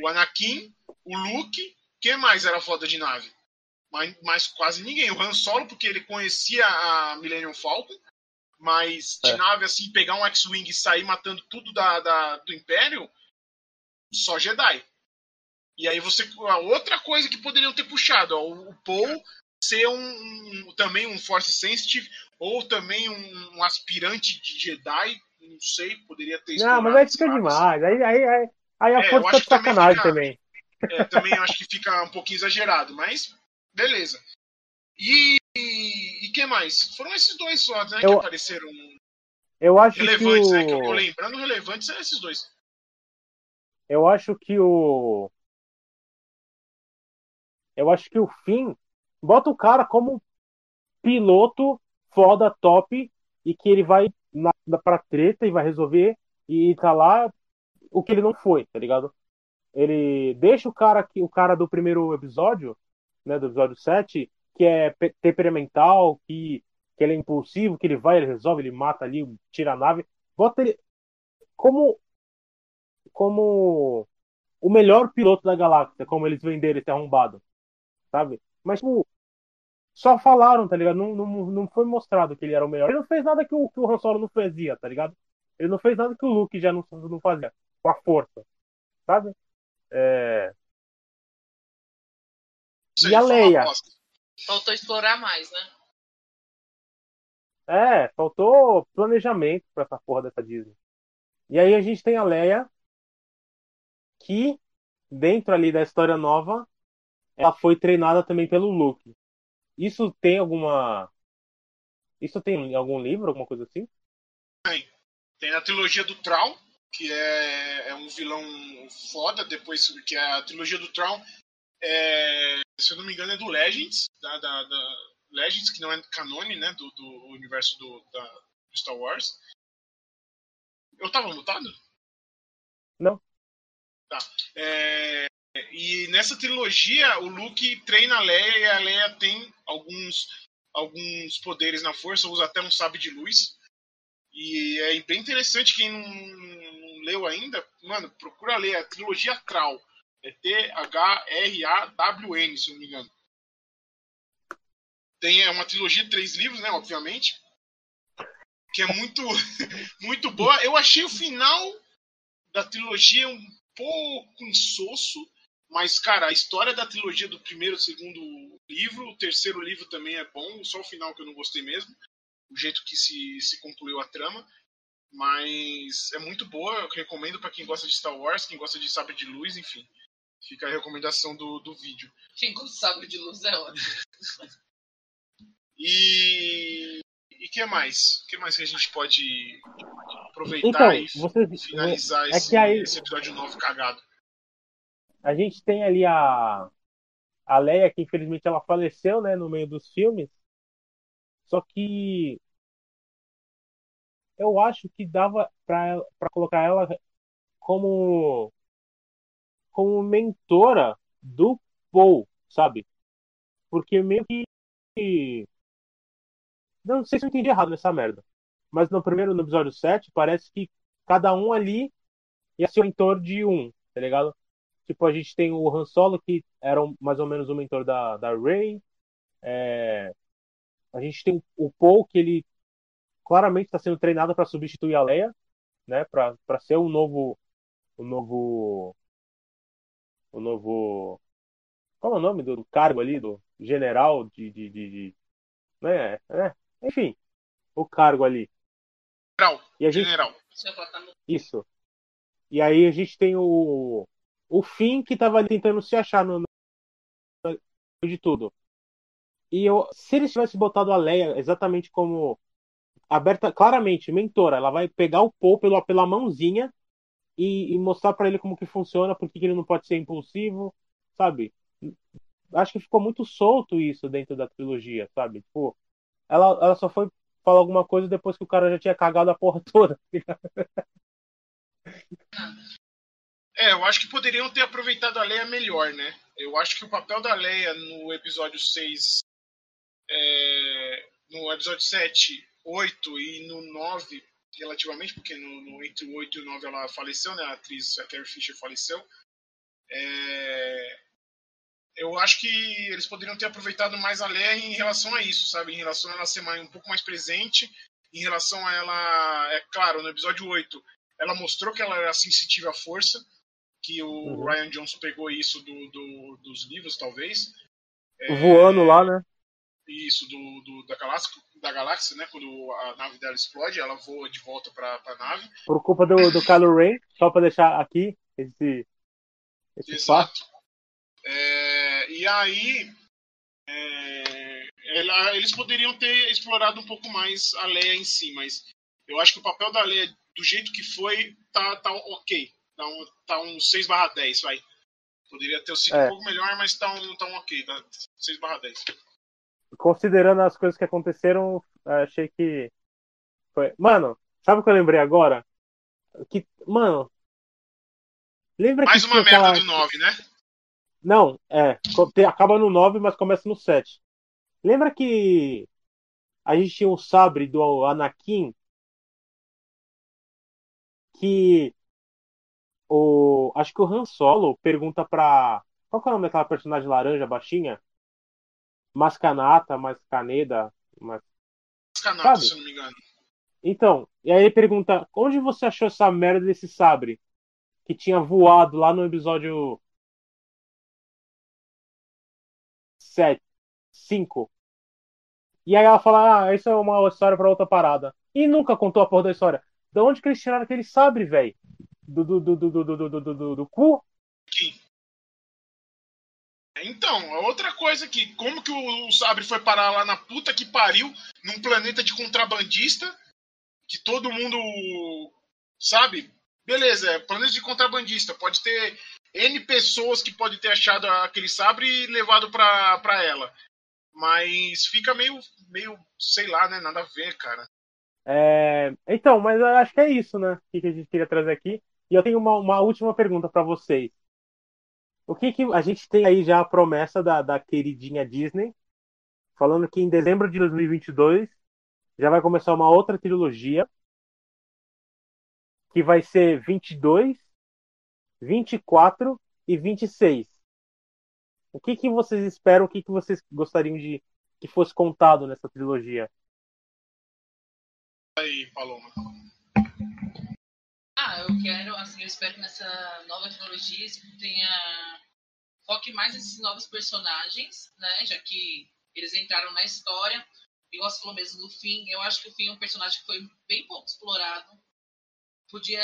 O Anakin, o Luke quem mais era foda de nave? Mas, mas, quase ninguém. O Han Solo, porque ele conhecia a Millennium Falcon, mas de é. nave assim, pegar um X-Wing e sair matando tudo da, da, do Império, só Jedi. E aí você. A outra coisa que poderiam ter puxado, ó, o Paul ser um, um, também um Force Sensitive, ou também um, um, aspirante de Jedi, não sei, poderia ter Não, mas aí fica demais. Aí, aí, aí, aí a é, força tá de sacanagem fica, também. É, também acho que fica um pouquinho exagerado, mas beleza. E, e, que mais? Foram esses dois só, né, eu, que apareceram. Eu acho relevantes, que o... né, que eu tô lembrando, relevantes são esses dois. Eu acho que o eu acho que o fim bota o cara como piloto foda top e que ele vai na pra treta e vai resolver e tá lá o que ele não foi, tá ligado? ele deixa o cara que o cara do primeiro episódio, né, do episódio 7, que é temperamental, que, que ele é impulsivo, que ele vai, ele resolve, ele mata ali, tira a nave, bota ele como como o melhor piloto da galáxia, como eles venderam esse arrombado, sabe? Mas tipo, só falaram, tá ligado? Não, não, não foi mostrado que ele era o melhor. Ele não fez nada que o, que o Han Solo não fazia, tá ligado? Ele não fez nada que o Luke já não, não fazia, com a força, sabe? É... E a Leia? Faltou explorar mais, né? É, faltou planejamento pra essa porra dessa Disney. E aí a gente tem a Leia, que, dentro ali da história nova, ela foi treinada também pelo Luke. Isso tem alguma. Isso tem algum livro, alguma coisa assim? Tem. Tem na trilogia do Traum, que é, é um vilão foda, depois que é a trilogia do Traum, é, se eu não me engano, é do Legends, da, da, da Legends, que não é canone, né, do, do universo do, da Star Wars. Eu tava mutado? Não. Tá. É, e nessa trilogia, o Luke treina a Leia e a Leia tem alguns, alguns poderes na força, usa até um sabre de luz. E é bem interessante quem não, não leu ainda, mano, procura ler a trilogia Tral. É T-H-R-A-W-N, se não me engano. Tem é uma trilogia de três livros, né, obviamente. Que é muito, muito boa. Eu achei o final da trilogia um pouco insosso, mas, cara, a história da trilogia do primeiro e segundo livro, o terceiro livro também é bom, só o final que eu não gostei mesmo, o jeito que se, se concluiu a trama. Mas é muito boa, eu recomendo para quem gosta de Star Wars, quem gosta de Sabre de Luz, enfim. Fica a recomendação do, do vídeo. Quem gosta de Sabre de Luz é ótimo. E e que mais? O que mais que a gente pode aproveitar então, e finalizar é esse, aí, esse episódio novo cagado? A gente tem ali a a Leia que infelizmente ela faleceu, né, no meio dos filmes. Só que eu acho que dava para colocar ela como como mentora do Paul, sabe? Porque meio que não sei se eu entendi errado nessa merda. Mas no primeiro, no episódio 7, parece que cada um ali ia ser o mentor de um, tá ligado? Tipo, a gente tem o Han Solo, que era mais ou menos o mentor da, da Rey. É... A gente tem o Paul, que ele claramente está sendo treinado para substituir a Leia, né? Para ser o novo. O novo. O novo. Qual é o nome do cargo ali? Do general de. de, de, de né? É, enfim, o cargo ali. General. E a gente... General. Isso. E aí a gente tem o, o Finn que estava tentando se achar no, no, de tudo. E eu, se eles tivessem botado a Leia exatamente como aberta, claramente, mentora, ela vai pegar o Paul pela, pela mãozinha e, e mostrar para ele como que funciona, porque ele não pode ser impulsivo, sabe? Acho que ficou muito solto isso dentro da trilogia, sabe? Tipo, ela, ela só foi falar alguma coisa depois que o cara já tinha cagado a porra toda. É, eu acho que poderiam ter aproveitado a Leia melhor, né? Eu acho que o papel da Leia no episódio 6, é, no episódio 7, 8 e no 9, relativamente, porque no, no, entre o 8 e o 9 ela faleceu, né? A atriz a Carrie Fisher faleceu. É, eu acho que eles poderiam ter aproveitado mais a Leia em relação a isso, sabe? Em relação a ela ser mais, um pouco mais presente, em relação a ela. É claro, no episódio 8, ela mostrou que ela era sensitiva à força, que o uhum. Ryan Johnson pegou isso do, do, dos livros, talvez. É, Voando lá, né? Isso, do, do, da, galáxia, da galáxia, né? Quando a nave dela explode, ela voa de volta pra, pra nave. Por culpa do, do Kylo Ren, só pra deixar aqui esse, esse Exato. Fato. É, e aí, é, ela, eles poderiam ter explorado um pouco mais a Leia em si, mas eu acho que o papel da Leia, do jeito que foi, tá, tá ok. Tá um, tá um 6 barra 10, vai. Poderia ter sido é. um pouco melhor, mas tá um, tá um ok, tá 6 barra 10. Considerando as coisas que aconteceram, achei que foi... Mano, sabe o que eu lembrei agora? Que, mano, lembra Mais que uma merda aquela... do 9, né? Não, é. Acaba no 9, mas começa no 7. Lembra que a gente tinha um sabre do Anakin que o acho que o Han Solo pergunta pra qual é o nome daquela personagem laranja baixinha? Mascanata, Mascaneda, mas Mascanata, se não me engano. Então, e aí ele pergunta: onde você achou essa merda desse sabre? Que tinha voado lá no episódio 7, 5. E aí ela fala: ah, isso é uma história pra outra parada. E nunca contou a porra da história. De onde que eles tiraram aquele sabre, velho? Do, do, do, do, do, do, do, do, do cu? Então, outra coisa que, como que o Sabre foi parar lá na puta que pariu, num planeta de contrabandista, que todo mundo sabe? Beleza, é planeta de contrabandista, pode ter N pessoas que pode ter achado aquele sabre e levado pra, pra ela. Mas fica meio, meio, sei lá, né? Nada a ver, cara. É... Então, mas eu acho que é isso, né? O que a gente queria trazer aqui. E eu tenho uma, uma última pergunta para vocês. O que, que a gente tem aí já a promessa da, da queridinha Disney, falando que em dezembro de 2022 já vai começar uma outra trilogia, que vai ser 22, 24 e 26. O que, que vocês esperam? O que, que vocês gostariam de que fosse contado nessa trilogia? Aí, Paloma. Ah, eu quero, assim, eu espero que nessa nova trilogia tenha foque mais nesses novos personagens, né? Já que eles entraram na história. E você falou mesmo do Finn. Eu acho que o Finn é um personagem que foi bem pouco explorado. Podia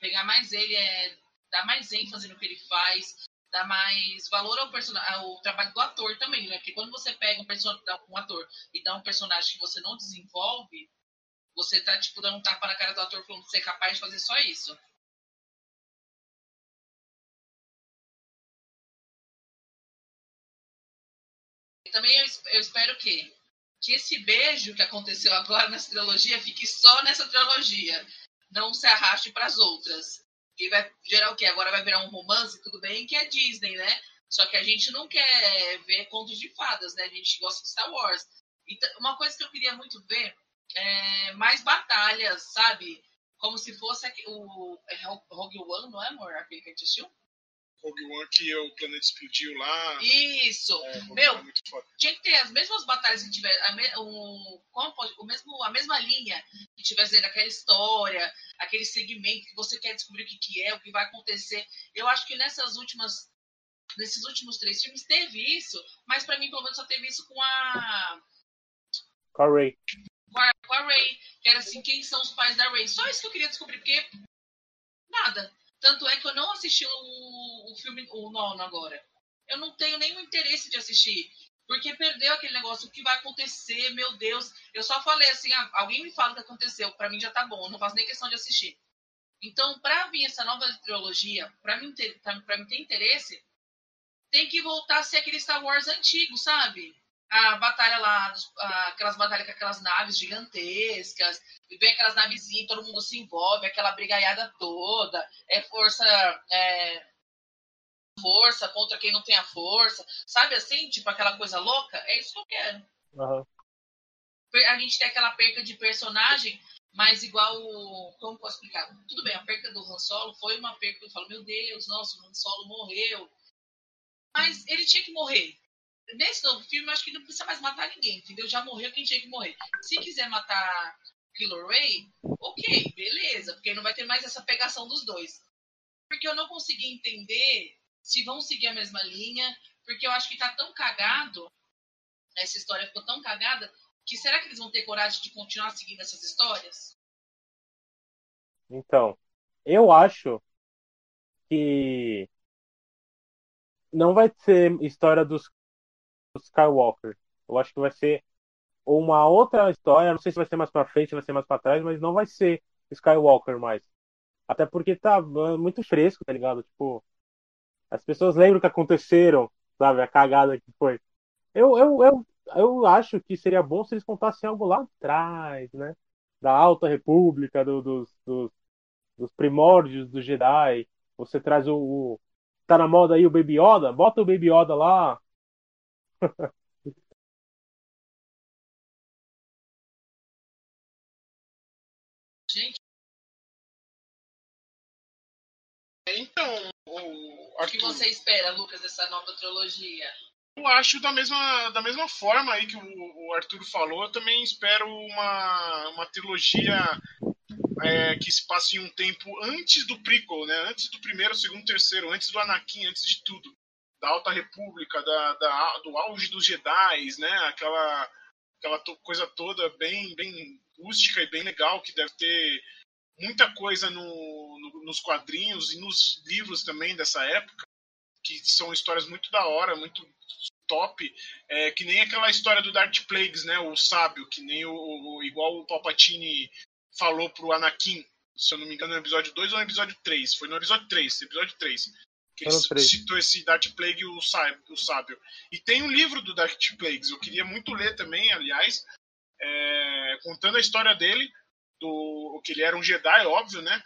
pegar mais ele, é, dar mais ênfase no que ele faz, dar mais valor ao, ao trabalho do ator também, né? Porque quando você pega um, um ator e dá um personagem que você não desenvolve, você tá, tipo, dando um tapa na cara do ator falando que você é capaz de fazer só isso. Também eu, eu espero que, que esse beijo que aconteceu agora nessa trilogia fique só nessa trilogia. Não se arraste para as outras. E vai gerar o quê? Agora vai virar um romance, tudo bem, que é Disney, né? Só que a gente não quer ver contos de fadas, né? A gente gosta de Star Wars. Então, uma coisa que eu queria muito ver é, mais batalhas, sabe? Como se fosse o é Rogue One, não é, amor? Aquele que a gente assistiu? Rogue One que o planeta explodiu lá. Isso! É, Meu, é tinha que ter as mesmas batalhas que tiver, a, me, o, o mesmo, a mesma linha que tivesse daquela história, aquele segmento que você quer descobrir o que, que é, o que vai acontecer. Eu acho que nessas últimas. Nesses últimos três filmes teve isso, mas para mim, pelo menos, só teve isso com a. Com a Ray com a, Ray, que era assim, quem são os pais da Ray. Só isso que eu queria descobrir, porque nada. Tanto é que eu não assisti o, o filme, o nono agora. Eu não tenho nenhum interesse de assistir. Porque perdeu aquele negócio, o que vai acontecer, meu Deus. Eu só falei assim, ah, alguém me fala o que aconteceu, para mim já tá bom, não faço nem questão de assistir. Então, para vir essa nova trilogia, para mim, ter, pra mim ter interesse, tem que voltar a ser aquele Star Wars antigo, sabe? A batalha lá, aquelas batalhas com aquelas naves gigantescas, e vem aquelas navezinhas, todo mundo se envolve, aquela brigaiada toda, é força. É, força contra quem não tem a força, sabe assim? Tipo aquela coisa louca? É isso que eu quero. Uhum. A gente tem aquela perca de personagem, mas igual. Como posso explicar? Tudo bem, a perca do Han Solo foi uma perca que eu falo, meu Deus, nossa, o Han Solo morreu. Mas ele tinha que morrer nesse novo filme, eu acho que não precisa mais matar ninguém, entendeu? Já morreu quem tinha que morrer. Se quiser matar Kylo Ray, ok, beleza, porque não vai ter mais essa pegação dos dois. Porque eu não consegui entender se vão seguir a mesma linha, porque eu acho que tá tão cagado, essa história ficou tão cagada, que será que eles vão ter coragem de continuar seguindo essas histórias? Então, eu acho que não vai ser história dos Skywalker. Eu acho que vai ser uma outra história, não sei se vai ser mais para frente, vai ser mais para trás, mas não vai ser Skywalker mais. Até porque tá muito fresco, tá ligado? Tipo, as pessoas lembram o que aconteceram, sabe? A cagada que foi. Eu, eu, eu, eu acho que seria bom se eles contassem algo lá atrás, né? Da Alta República, do, dos, dos, dos primórdios do Jedi. Você traz o, o. Tá na moda aí o Baby Yoda? Bota o Baby Yoda lá, Gente. Então, o, o que você espera, Lucas, dessa nova trilogia? eu acho da mesma, da mesma forma aí que o, o Arthur falou, eu também espero uma, uma trilogia é, que se passe em um tempo antes do prequel, né? Antes do primeiro, segundo, terceiro, antes do Anakin, antes de tudo. Da Alta República, da, da do auge dos Jedi, né? Aquela, aquela to, coisa toda bem, bem rústica e bem legal, que deve ter muita coisa no, no, nos quadrinhos e nos livros também dessa época, que são histórias muito da hora, muito top, é, que nem aquela história do Darth Plagueis, né, o sábio, que nem o, o igual o Palpatine falou pro Anakin, se eu não me engano, no episódio 2 ou no episódio 3, foi no episódio 3, episódio 3, que ele citou esse Darth Plague o sábio, o sábio. E tem um livro do Darth Plagueis, eu queria muito ler também, aliás, é, contando a história dele, do que ele era um Jedi, óbvio, né?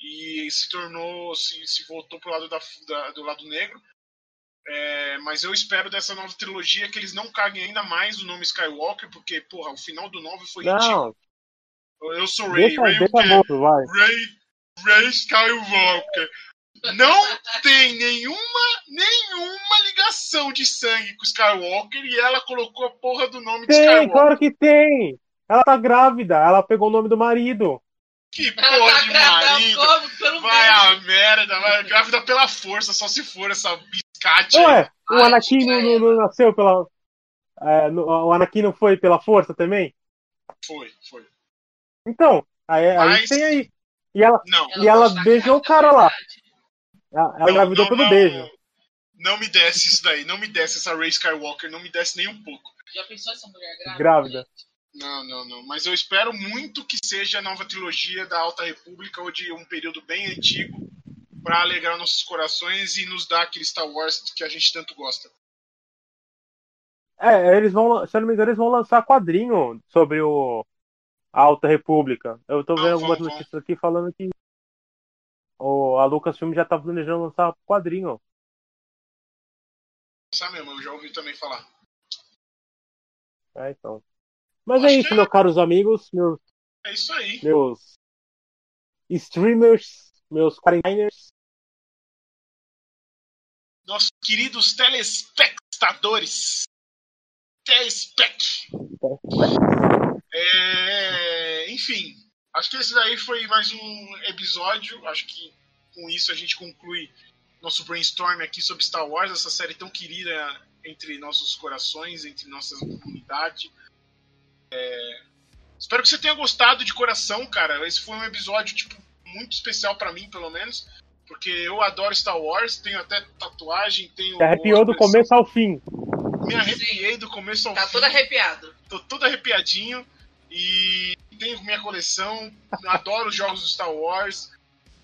E se tornou, se, se voltou pro lado da, da do lado negro. É, mas eu espero dessa nova trilogia que eles não caguem ainda mais o nome Skywalker, porque, porra, o final do 9 foi não. ridículo. Eu sou Ray, deixa, Ray, deixa moço, vai. Ray, Ray Skywalker. Não tem nenhuma, nenhuma ligação de sangue com Skywalker e ela colocou a porra do nome tem, de Skywalker. Claro que tem! Ela tá grávida, ela pegou o nome do marido. Que porra tá de marido! Como? Vai a merda, vai grávida pela força, só se for essa biscate. Ué, o Ai, Anakin não, não, não, nasceu pela. É, no, o Anakin não foi pela força também? Foi, foi. Então, aí, Mas... aí tem aí. E ela, não. e ela, ela beijou o cara lá. Ela, ela engravidou pelo beijo. Não me desce isso daí, não me desce essa Ray Skywalker, não me desce nem um pouco. Já pensou essa mulher grávida? Grávida. Não, não, não. Mas eu espero muito que seja a nova trilogia da Alta República ou de um período bem antigo para alegrar nossos corações e nos dar aquele Star Wars que a gente tanto gosta. É, eles vão, se eu não me engano, eles vão lançar quadrinho sobre o a Alta República. Eu tô vendo ah, algumas notícias aqui falando que o, a Lucasfilm já tá planejando lançar quadrinho. Sabe mesmo, eu já ouvi também falar. É, então. Mas Acho é isso, é... meus caros amigos, meus. É isso aí. Meus streamers, meus quarentiners. Nossos queridos telespectadores. Telespec. É, enfim, acho que esse daí foi mais um episódio. Acho que com isso a gente conclui nosso brainstorm aqui sobre Star Wars, essa série tão querida entre nossos corações, entre nossa comunidade. É... Espero que você tenha gostado de coração, cara. Esse foi um episódio tipo muito especial para mim, pelo menos, porque eu adoro Star Wars, tenho até tatuagem, tenho. Me arrepiou do começo ao fim. Me arrepiei do começo ao tá fim. Tá todo arrepiado. Tô todo arrepiadinho e tenho minha coleção. adoro os jogos do Star Wars.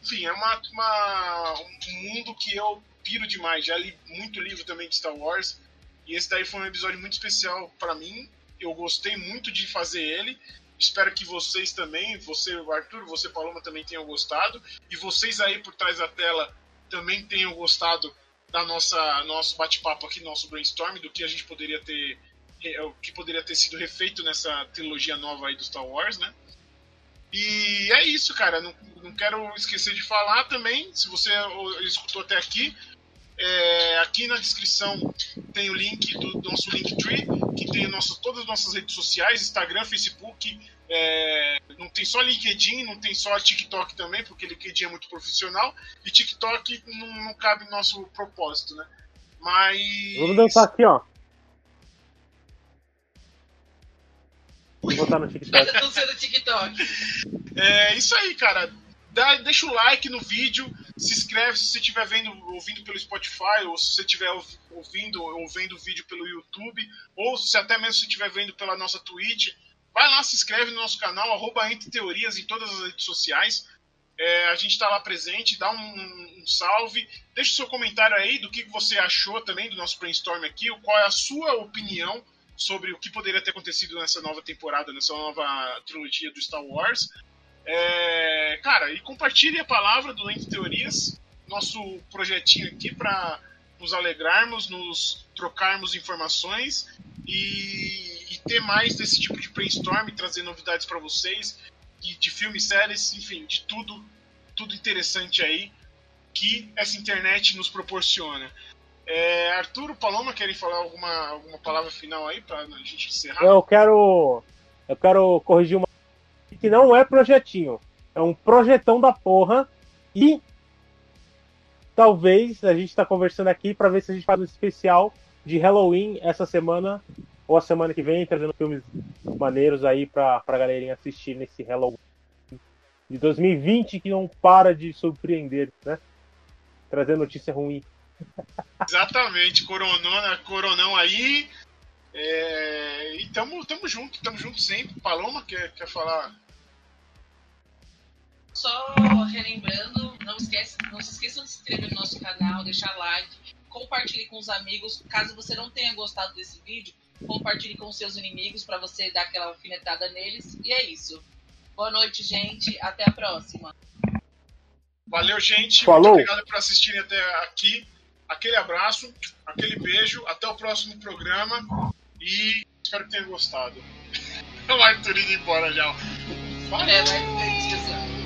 Enfim, é uma, uma, um mundo que eu piro demais. Já li muito livro também de Star Wars. E esse daí foi um episódio muito especial para mim eu gostei muito de fazer ele. Espero que vocês também, você, Arthur, você, Paloma, também tenham gostado. E vocês aí por trás da tela também tenham gostado da nossa nosso bate-papo aqui, nosso brainstorm, do que a gente poderia ter o que poderia ter sido refeito nessa trilogia nova aí do Star Wars, né? E é isso, cara. Não, não quero esquecer de falar também. Se você escutou até aqui, é, aqui na descrição tem o link do, do nosso Linktree, que tem nosso, todas as nossas redes sociais, Instagram, Facebook, é, não tem só LinkedIn, não tem só TikTok também, porque LinkedIn é muito profissional, e TikTok não, não cabe no nosso propósito, né? Mas. Vamos dançar aqui, ó. Botar no TikTok. no TikTok. É isso aí, cara dá, deixa o like no vídeo, se inscreve se você estiver vendo, ouvindo pelo Spotify, ou se você estiver ouvindo ou vendo o vídeo pelo YouTube, ou se até mesmo se estiver vendo pela nossa Twitch. Vai lá, se inscreve no nosso canal, arroba Entre Teorias em todas as redes sociais. É, a gente está lá presente, dá um, um, salve, deixa o seu comentário aí do que você achou também do nosso brainstorm aqui, qual é a sua opinião sobre o que poderia ter acontecido nessa nova temporada, nessa nova trilogia do Star Wars. É, cara, e compartilhe a palavra do Entre Teorias, nosso projetinho aqui para nos alegrarmos, nos trocarmos informações e, e, ter mais desse tipo de brainstorm, trazer novidades para vocês, de, de filmes, séries, enfim, de tudo, tudo interessante aí que essa internet nos proporciona. É, Arturo, Paloma, querem falar alguma, alguma palavra final aí pra gente encerrar? Eu quero. Eu quero corrigir uma. Que não é projetinho. É um projetão da porra. E talvez a gente tá conversando aqui para ver se a gente faz um especial de Halloween essa semana ou a semana que vem, trazendo filmes maneiros aí pra, pra galerinha assistir nesse Halloween de 2020 que não para de surpreender, né? Trazer notícia ruim. Exatamente, coronão, coronão aí. É, e tamo, tamo junto, tamo junto sempre. Paloma quer, quer falar? Só relembrando, não, esquece, não se esqueçam de se inscrever no nosso canal, deixar like, compartilhe com os amigos. Caso você não tenha gostado desse vídeo, compartilhe com seus inimigos para você dar aquela alfinetada neles. E é isso. Boa noite, gente. Até a próxima. Valeu, gente. Falou. Muito obrigado por assistirem até aqui. Aquele abraço, aquele beijo. Até o próximo programa. E espero que tenham gostado. o Arthur indo embora já. Valeu. É, vai,